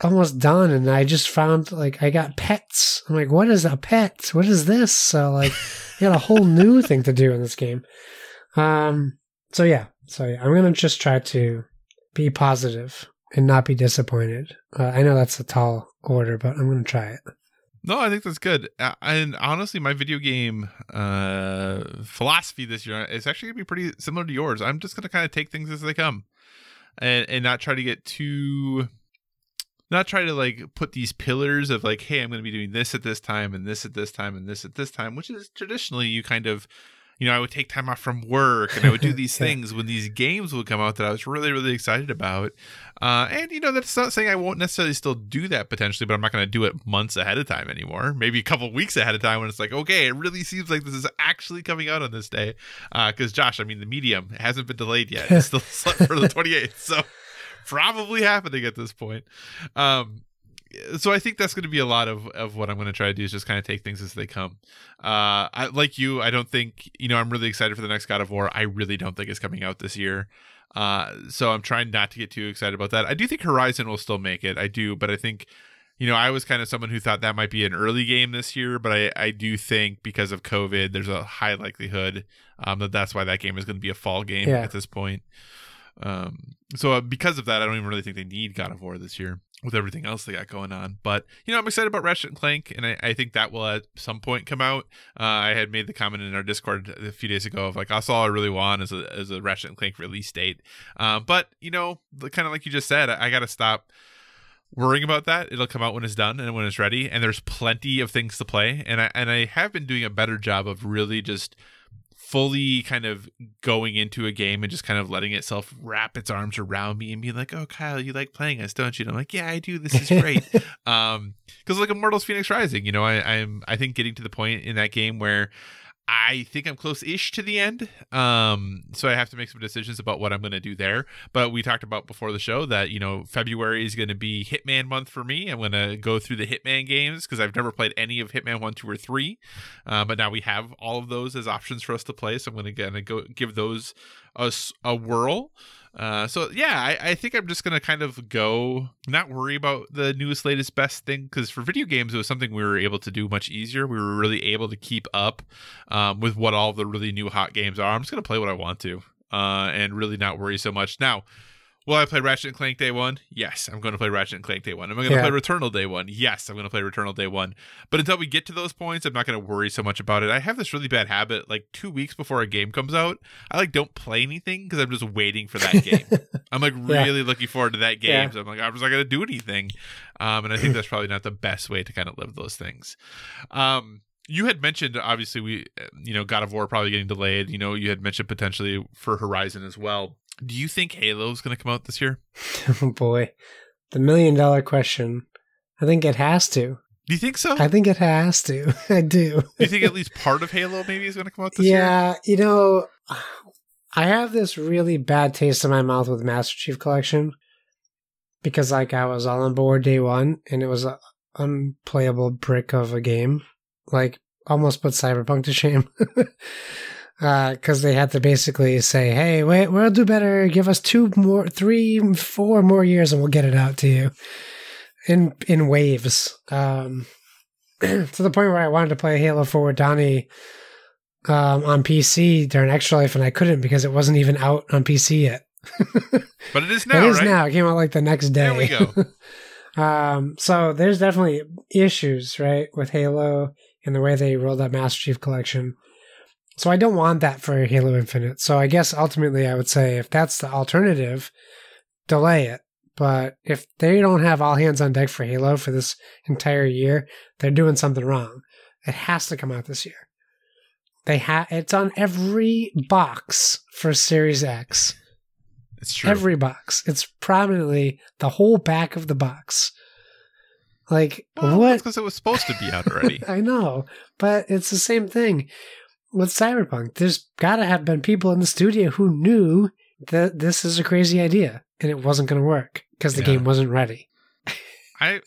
almost done, and I just found like I got pets. I'm like, what is a pet? What is this? So like, I got a whole new thing to do in this game. Um. So yeah. So yeah, I'm gonna just try to be positive and not be disappointed. Uh, I know that's a tall order, but I'm gonna try it. No, I think that's good. Uh, And honestly, my video game uh, philosophy this year is actually gonna be pretty similar to yours. I'm just gonna kind of take things as they come, and and not try to get too, not try to like put these pillars of like, hey, I'm gonna be doing this at this time and this at this time and this at this time, which is traditionally you kind of. You know, I would take time off from work and I would do these Yeah. things when these games would come out that I was really, really excited about. Uh, and you know, that's not saying I won't necessarily still do that potentially, but I'm not going to do it months ahead of time anymore. Maybe a couple weeks ahead of time when it's like, okay, it really seems like this is actually coming out on this day. Because Josh, I mean, the medium hasn't been delayed yet; it's still for the 28th, so probably happening at this point. Um, so I think that's going to be a lot of, of what I'm going to try to do is just kind of take things as they come. Uh, I, like you, I don't think you know I'm really excited for the next God of War. I really don't think it's coming out this year. Uh, so I'm trying not to get too excited about that. I do think Horizon will still make it. I do, but I think, you know, I was kind of someone who thought that might be an early game this year, but I, I do think because of COVID, there's a high likelihood um, that that's why that game is going to be a fall game Yeah. at this point. Um, so uh, because of that, I don't even really think they need God of War this year with everything else they got going on. But you know, I'm excited about Ratchet and Clank, and I, I think that will at some point come out. Uh, I had made the comment in our Discord a few days ago of like that's all I really want is a is a Ratchet and Clank release date. Um, but you know, kind of like you just said, I, I got to stop worrying about that. It'll come out when it's done and when it's ready, and there's plenty of things to play. And I and I have been doing a better job of really just fully kind of going into a game and just kind of letting itself wrap its arms around me and be like, "Oh, Kyle, you like playing us, don't you?" And I'm like, "Yeah, I do. This is great." um, because like Immortals Phoenix Rising, you know, I, I'm I think getting to the point in that game where I think I'm close-ish to the end. Um, so I have to make some decisions about what I'm going to do there. But we talked about before the show that you know February is going to be Hitman month for me. I'm going to go through the Hitman games because I've never played any of Hitman one, two, or three. Uh, but now we have all of those as options for us to play. So I'm going to go give those a a whirl. Uh, so yeah, I, I think I'm just gonna kind of go, not worry about the newest, latest, best thing, because for video games it was something we were able to do much easier. We were really able to keep up um, with what all the really new hot games are. I'm just gonna play what I want to, uh, and really not worry so much. Now, will I play Ratchet and Clank Day One? Yes, I'm going to play Ratchet and Clank Day One. Am I going to Yeah. play Returnal Day One? Yes, I'm going to play Returnal Day One. But until we get to those points, I'm not going to worry so much about it. I have this really bad habit, like two weeks before a game comes out, I like don't play anything because I'm just waiting for that game. I'm like Yeah. really looking forward to that game. Yeah. So I'm like, I'm just not going to do anything. Um, and I think that's probably not the best way to kind of live those things. Um, you had mentioned obviously we you know God of War probably getting delayed. You know, you had mentioned potentially for Horizon as well. Do you think Halo is going to come out this year? oh boy, the million dollar question. I think it has to. Do you think so? I think it has to. I do. do you think at least part of Halo maybe is going to come out this year? yeah, you know, I have this really bad taste in my mouth with Master Chief Collection because, like, I was all on board day one, and it was an unplayable brick of a game. Like, almost put Cyberpunk to shame. Because they had to basically say, "Hey, wait, we'll do better. Give us two more, three, four more years, and we'll get it out to you." in in waves um, to the point where I wanted to play Halo 4 with Donnie um, on PC during Extra Life, and I couldn't because it wasn't even out on PC yet. But it is now, it is right? now. It came out like the next day. There we go. um, so there's definitely issues, right, with Halo and the way they rolled out Master Chief Collection. So I don't want that for Halo Infinite. So I guess ultimately I would say if that's the alternative, delay it. But if they don't have all hands on deck for Halo for this entire year, they're doing something wrong. It has to come out this year. They have it's on every box for Series X. It's true. Every box. It's prominently the whole back of the box. Like well, what? Because it was supposed to be out already. I know, but it's the same thing with Cyberpunk. There's got to have been people in the studio who knew that this is a crazy idea and it wasn't going to work because the Yeah. game wasn't ready. I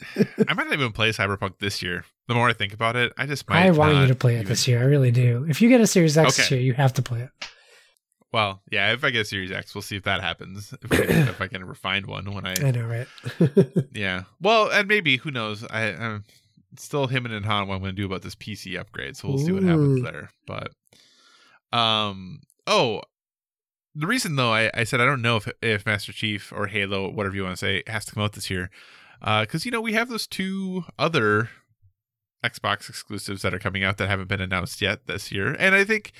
I might not even play Cyberpunk this year. The more I think about it, I just might. I want you to play it even- this year. I really do. If you get a Series X this year, you have to play it. Well, yeah. If I get a Series X, we'll see if that happens. If, I- if I can ever find one when I I know, right? Yeah. Well, and maybe who knows? I, I'm still him and Han what I'm going to do about this PC upgrade, so we'll see what happens there. But um, oh, the reason though I, I said I don't know if if Master Chief or Halo, whatever you want to say, has to come out this year, Uh because you know we have those two other Xbox exclusives that are coming out that haven't been announced yet this year, and I think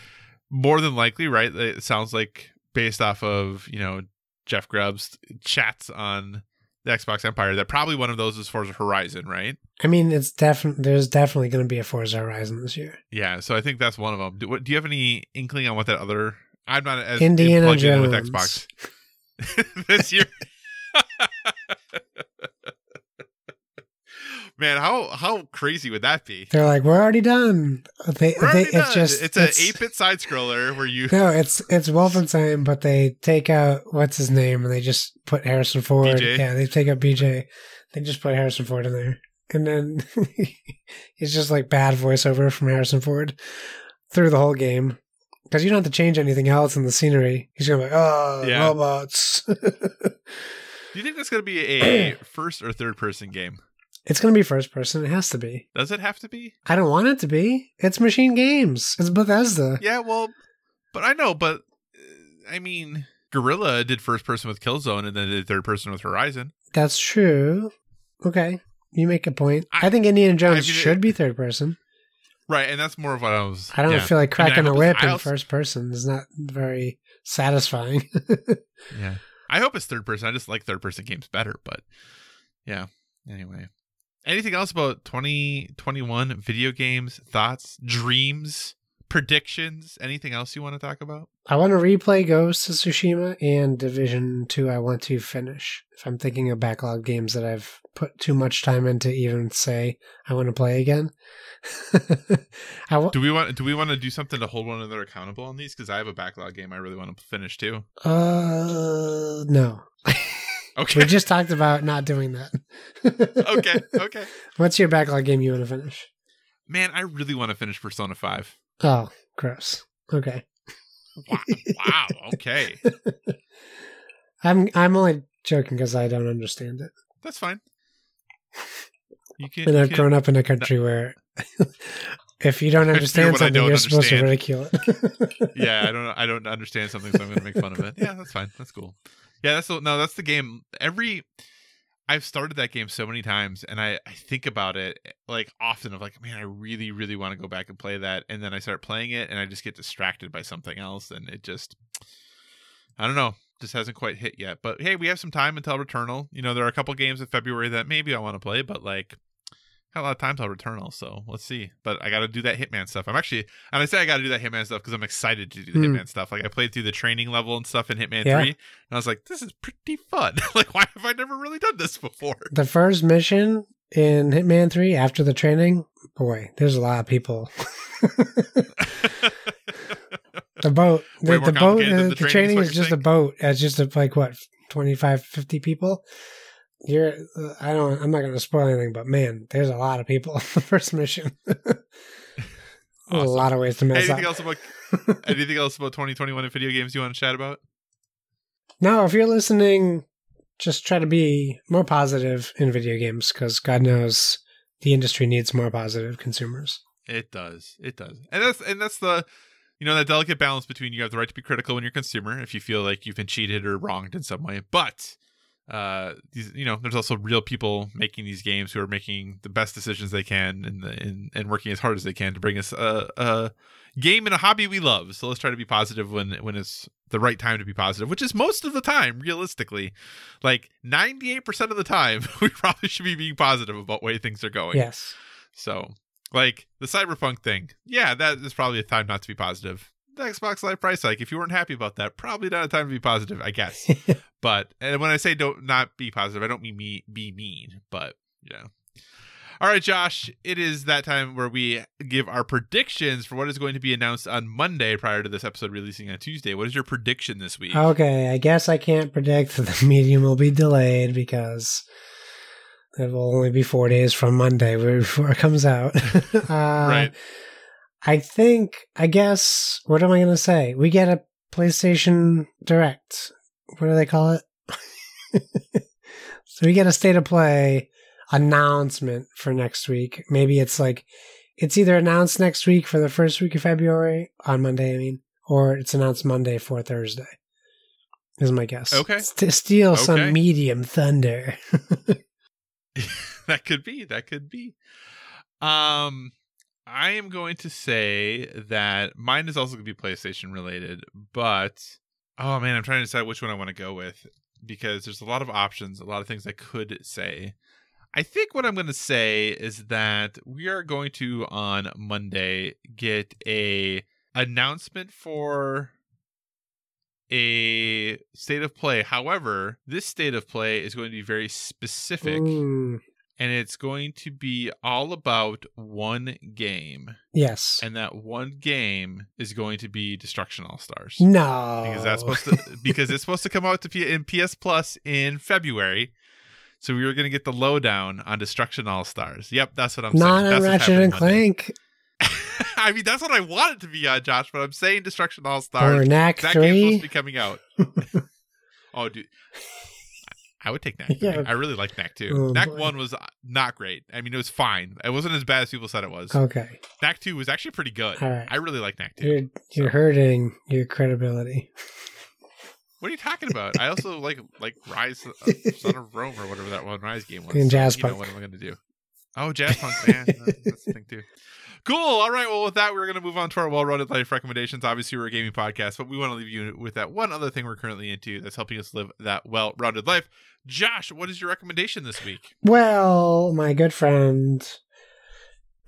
more than likely, right? It sounds like based off of you know Jeff Grubb's chats on the Xbox Empire that probably one of those is Forza Horizon, right? I mean, it's definitely there's definitely going to be a Forza Horizon this year. Yeah, so I think that's one of them. Do, what, do you have any inkling on what that other? I'm not as Indiana plugged in with Xbox this year. Man, how how crazy would that be? They're like, we're already done. They, We're they, already it's done. just it's an eight bit side scroller where you No, it's it's Wolfenstein, but they take out what's his name and they just put Harrison Ford. BJ? Yeah, they take out BJ. They just put Harrison Ford in there, and then it's just like bad voiceover from Harrison Ford through the whole game because you don't have to change anything else in the scenery. He's gonna be like, oh, Yeah. robots. Do you think that's going to be a first or third person game? It's gonna be first person. It has to be. Does it have to be? I don't want it to be. It's Machine Games. It's Bethesda. Yeah, well, but I know, but uh, I mean, Guerrilla did first person with Killzone and then did third person with Horizon. That's true. Okay, you make a point. I, I- think Indiana Jones mean, it- should be third person. Right, and that's more of what I was. I don't yeah. feel like I mean, I cracking a whip in also- first person is not very satisfying. Yeah, I hope it's third person. I just like third person games better, but yeah. Anyway, anything else about twenty twenty one video games? Thoughts, dreams, predictions? Anything else you want to talk about? I want to replay Ghost of Tsushima and Division 2 I want to finish. If I'm thinking of backlog games that I've put too much time into even say I want to play again. I w- Do we want? Do we want to do something to hold one another accountable on these? Because I have a backlog game I really want to finish too. uh no. Okay. we just talked about not doing that. okay. Okay. What's your backlog game you want to finish? Man, I really want to finish Persona 5. Oh, gross. Okay. Wow. wow. Okay. I'm I'm only joking because I don't understand it. That's fine. You can. And I've grown up in a country where if you don't understand something, don't you're supposed to ridicule it. yeah, I don't. I don't understand something, so I'm going to make fun of it. Yeah, that's fine. That's cool. Yeah, that's the, no. That's the game. Every I've started that game so many times, and I I think about it eh, like often of like, man, I really really want to go back and play that, and then I start playing it, and I just get distracted by something else, and it just I don't know. Just hasn't quite hit yet. But hey, we have some time until Returnal. You know, there are a couple games in February that maybe I want to play, but like got a lot of time till Returnal, so let's see. But I got to do that Hitman stuff. I'm actually, and I say I got to do that Hitman stuff because I'm excited to do the Hmm. Hitman stuff. Like I played through the training level and stuff in Hitman Yeah. Three, and I was like, this is pretty fun. like, why have I never really done this before? The first mission in Hitman 3 after the training, boy, there's a lot of people. The boat, the, the boat, the, the training is training is just a boat. It's just a, like what 25, 50 people. You're, I don't, I'm not going to spoil anything, but man, there's a lot of people on the first mission. A lot of ways to mess anything up. else about anything else about 2021 in video games you want to chat about? No, if you're listening, just try to be more positive in video games because God knows the industry needs more positive consumers. It does. It does. And that's and that's the you know that delicate balance between you have the right to be critical when you're a consumer if you feel like you've been cheated or wronged in some way, but uh these you know there's also real people making these games who are making the best decisions they can and the, and, and working as hard as they can to bring us a, a game and a hobby we love so let's try to be positive when when it's the right time to be positive which is most of the time realistically like 98% of the time we probably should be being positive about way things are going Yes. so, like the cyberpunk thing, yeah, that is probably a time not to be positive. The Xbox Live price hike, if you weren't happy about that, probably not a time to be positive, I guess. but and when I say don't not be positive, I don't mean me be mean, but you know. All right, Josh, it is that time where we give our predictions for what is going to be announced on Monday prior to this episode releasing on Tuesday. What is your prediction this week? Okay, I guess I can't predict that the medium will be delayed because it will only be four days from Monday before it comes out. uh, right. I think, I guess, what am I going to say? We get a PlayStation Direct. What do they call it? so we get a state of play announcement for next week. Maybe it's like, it's either announced next week for the first week of February, on Monday, I mean, or it's announced Monday for Thursday. Is my guess. Okay. To steal Okay. some medium thunder. that could be. That could be. Um, I am going to say that mine is also going to be PlayStation related, but oh man, I'm trying to decide which one I want to go with because there's a lot of options, a lot of things I could say. I think what I'm going to say is that we are going to on Monday get a announcement for a state of play. However, this state of play is going to be very specific Mm, and it's going to be all about one game. yes. And that one game is going to be Destruction All Stars. no. Because that's supposed to because it's supposed to come out to P- in PS Plus in February. So we were going to get the lowdown on Destruction All Stars. Yep, that's what I'm Not saying. what's Ratchet and Clank I mean, that's what I want it to be on, Josh. But I'm saying Destruction All or Stars. Knack That game's supposed to 3. be coming out. oh, dude. I would take Knack Yeah. I really like Knack too. Oh, Knack. 1 was uh, not great. I mean, it was fine. It wasn't as bad as people said it was. Okay. Knack 2 was actually pretty good. All right. I really like Knack 2. You're you're hurting your credibility. What are you talking about? I also like like Ryse of Son of Rome or whatever that one Ryse game was. And So, Jazz you know, Punk. what am I going to do? Oh, Jazzpunk, man. That's the thing, too. Cool. All right. Well, with that, we're going to move on to our well rounded life recommendations. Obviously, we're a gaming podcast, but we want to leave you with that one other thing we're currently into that's helping us live that well rounded life. Josh, what is your recommendation this week? Well, my good friend,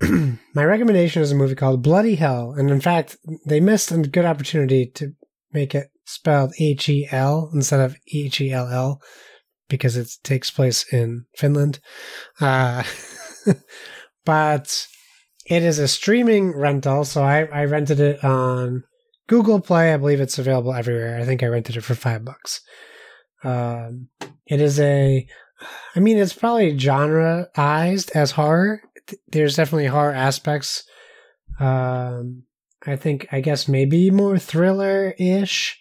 my recommendation is a movie called Bloody Hell, and in fact, they missed a good opportunity to make it spelled H E L instead of H E L L because it takes place in Finland. Uh, but it is a streaming rental, so I, I rented it on Google Play. I believe it's available everywhere. I think I rented it for five bucks. Um, it is a, I mean, it's probably genreized as horror. There's definitely horror aspects. Um, I think, I guess maybe more thriller ish.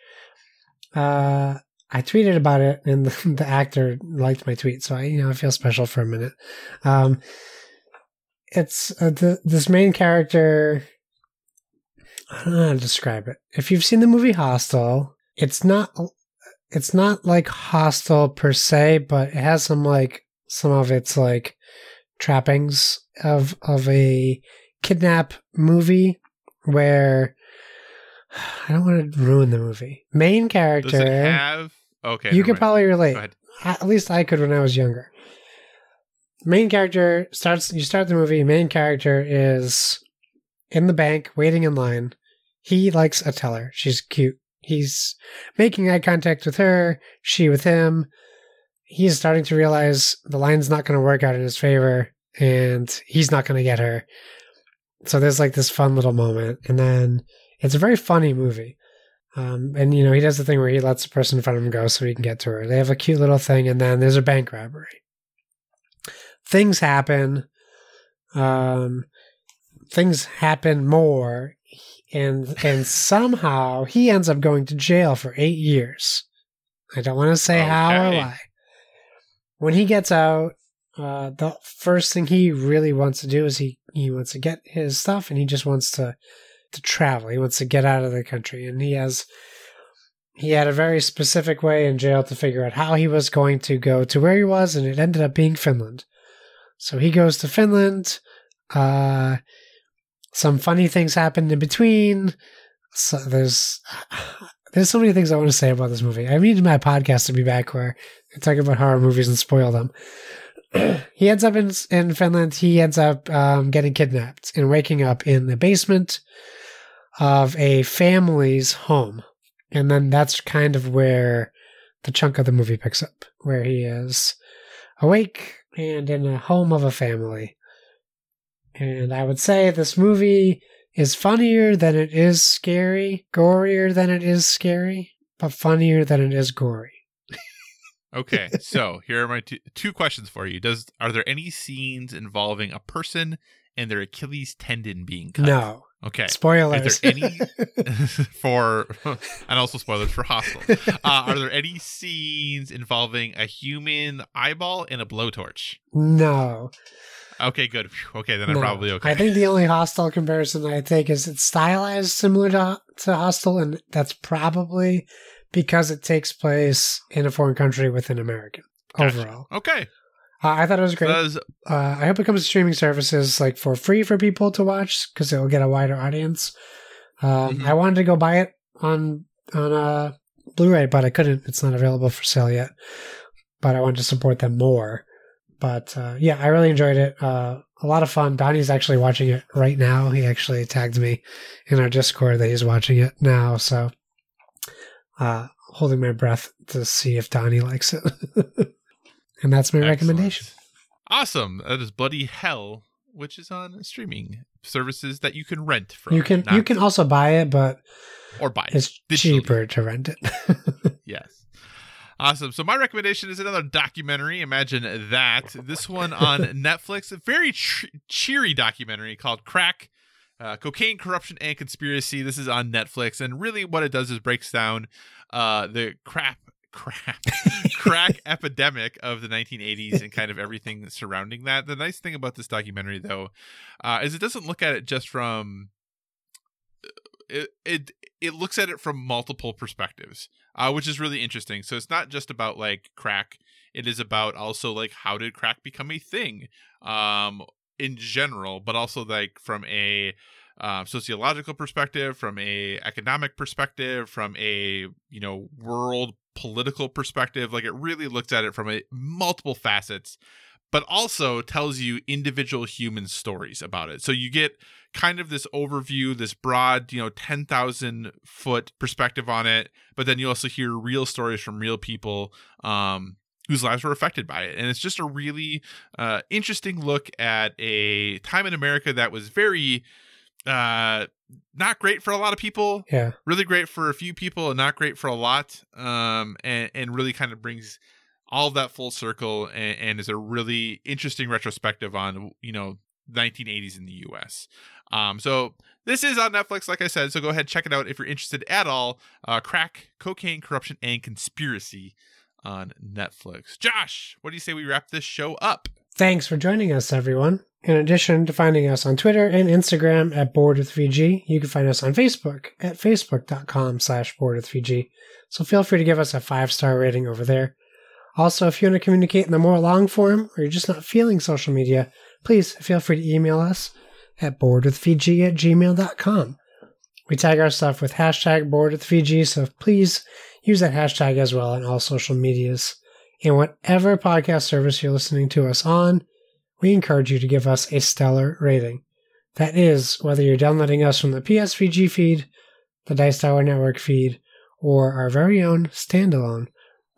Uh, I tweeted about it, and the, the actor liked my tweet, so I, you know, I feel special for a minute. Um, it's uh, the, this main character. I don't know how to describe it. If you've seen the movie Hostel, it's not it's not like Hostel per se, but it has some like some of its like trappings of of a kidnap movie where I don't want to ruin the movie. Main Does character, it have. Okay. you could mind. probably relate. At least I could when I was younger. Main character starts. You start the movie. Main character is in the bank waiting in line. He likes a teller. She's cute. He's making eye contact with her. She with him. He's starting to realize the line's not going to work out in his favor, and he's not going to get her. So there's like this fun little moment, and then it's a very funny movie. Um, and you know he does the thing where he lets the person in front of him go so he can get to her. They have a cute little thing, and then there's a bank robbery. Things happen. Um, things happen more, and and somehow he ends up going to jail for eight years. I don't want to say how or why. When he gets out, uh, the first thing he really wants to do is he he wants to get his stuff, and he just wants to to travel. He wants to get out of the country, and he has he had a very specific way in jail to figure out how he was going to go to where he was, and it ended up being Finland. So he goes to Finland. Uh, some funny things happen in between. So there's there's so many things I want to say about this movie. I need my podcast to be back where I talk about horror movies and spoil them. he ends up in in Finland. He ends up um, getting kidnapped and waking up in the basement of a family's home, and then that's kind of where the chunk of the movie picks up, where he is awake and in a home of a family. And I would say this movie is funnier than it is scary, gorier than it is scary, but funnier than it is gory. Okay, so here are my two, two questions for you. Does are there any scenes involving a person and their Achilles tendon being cut? No. Okay. Spoilers. Any for and also spoilers for Hostel? Uh, are there any scenes involving a human eyeball and a blowtorch? no. Okay, good. Okay, then I'm no. probably okay. I think the only Hostel comparison I take is it's stylized similar to, to Hostel, and that's probably because it takes place in a foreign country with an American Gotcha. overall. okay. Uh, I thought it was great. Does uh, I hope it comes to streaming services like for free for people to watch because it will get a wider audience. Um, Mhm. I wanted to go buy it on on uh, Blu-ray, but I couldn't. It's not available for sale yet. But I wanted to support them more. But uh, yeah, I really enjoyed it. Uh, a lot of fun. Donnie's actually watching it right now. He actually tagged me in our Discord that he's watching it now. So, uh, holding my breath to see if Donnie likes it. and that's my recommendation. Awesome. That is Bloody Hell, which is on streaming services that you can rent from. You can you can also buy it, but or buy it. it's digitally. cheaper to rent it. Yes. Awesome. So my recommendation is another documentary. Imagine that. This one on Netflix, a very ch- cheery documentary called Crack. Uh, cocaine, corruption, and conspiracy. This is on Netflix, and really, what it does is breaks down uh, the crap, crap, crack epidemic of the 1980s and kind of everything surrounding that. The nice thing about this documentary, though, uh, is it doesn't look at it just from it it it looks at it from multiple perspectives, uh, which is really interesting. So it's not just about like crack; it is about also like how did crack become a thing, um, in general, but also like from a uh, sociological perspective, from a economic perspective, from a you know world political perspective. Like it really looks at it from a multiple facets, but also tells you individual human stories about it. So you get kind of this overview, this broad, you know, 10,000 foot perspective on it, but then you also hear real stories from real people um, whose lives were affected by it. And it's just a really uh, interesting look at a time in America that was very uh, not great for a lot of people, yeah. really great for a few people, and not great for a lot, um, and, and really kind of brings all of that full circle and, and is a really interesting retrospective on, you know, 1980s in the US. Um, so this is on Netflix, like I said. So go ahead, check it out if you're interested at all. Uh, Crack, Cocaine, Corruption, and Conspiracy on Netflix. Josh, what do you say we wrap this show up? Thanks for joining us, everyone. In addition to finding us on Twitter and Instagram at Board with VG, you can find us on Facebook at facebook.com slash Board with VG. So feel free to give us a five star rating over there. Also, if you want to communicate in the more long form or you're just not feeling social media, please feel free to email us at boardwithvg at gmail.com. We tag our stuff with hashtag boardwithvg, so please use that hashtag as well on all social medias. And whatever podcast service you're listening to us on, we encourage you to give us a stellar rating. That is, whether you're downloading us from the PSVG feed, the Dice Tower Network feed, or our very own standalone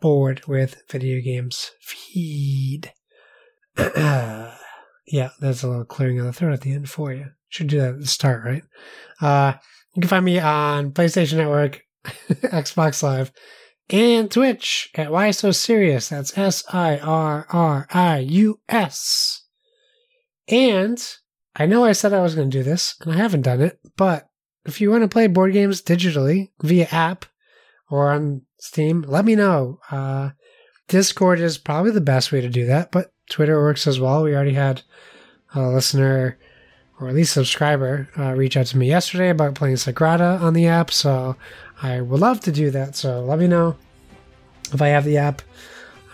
Board with Video Games feed. yeah, that's a little clearing of the throat at the end for you. Should do that at the start, right? Uh, you can find me on PlayStation Network, Xbox Live, and Twitch at Why So Serious. That's S I R R I U S. And I know I said I was going to do this, and I haven't done it, but if you want to play board games digitally via app or on Steam, let me know. Uh, Discord is probably the best way to do that, but Twitter works as well. We already had a listener or at least subscriber uh, reach out to me yesterday about playing Sagrada on the app, so I would love to do that. So let me know if I have the app.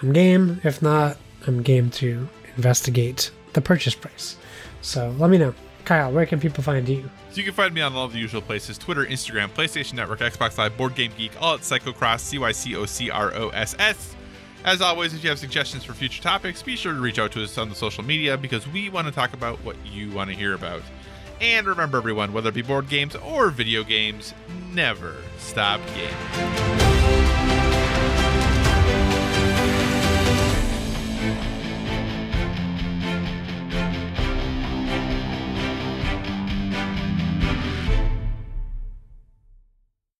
I'm game. If not, I'm game to investigate the purchase price. So let me know. Kyle, where can people find you? So you can find me on all the usual places Twitter, Instagram, PlayStation Network, Xbox Live, Board Game Geek, all at Cycocross, C Y C O C R O S S. As always, if you have suggestions for future topics, be sure to reach out to us on the social media because we want to talk about what you want to hear about. And remember, everyone, whether it be board games or video games, never stop gaming.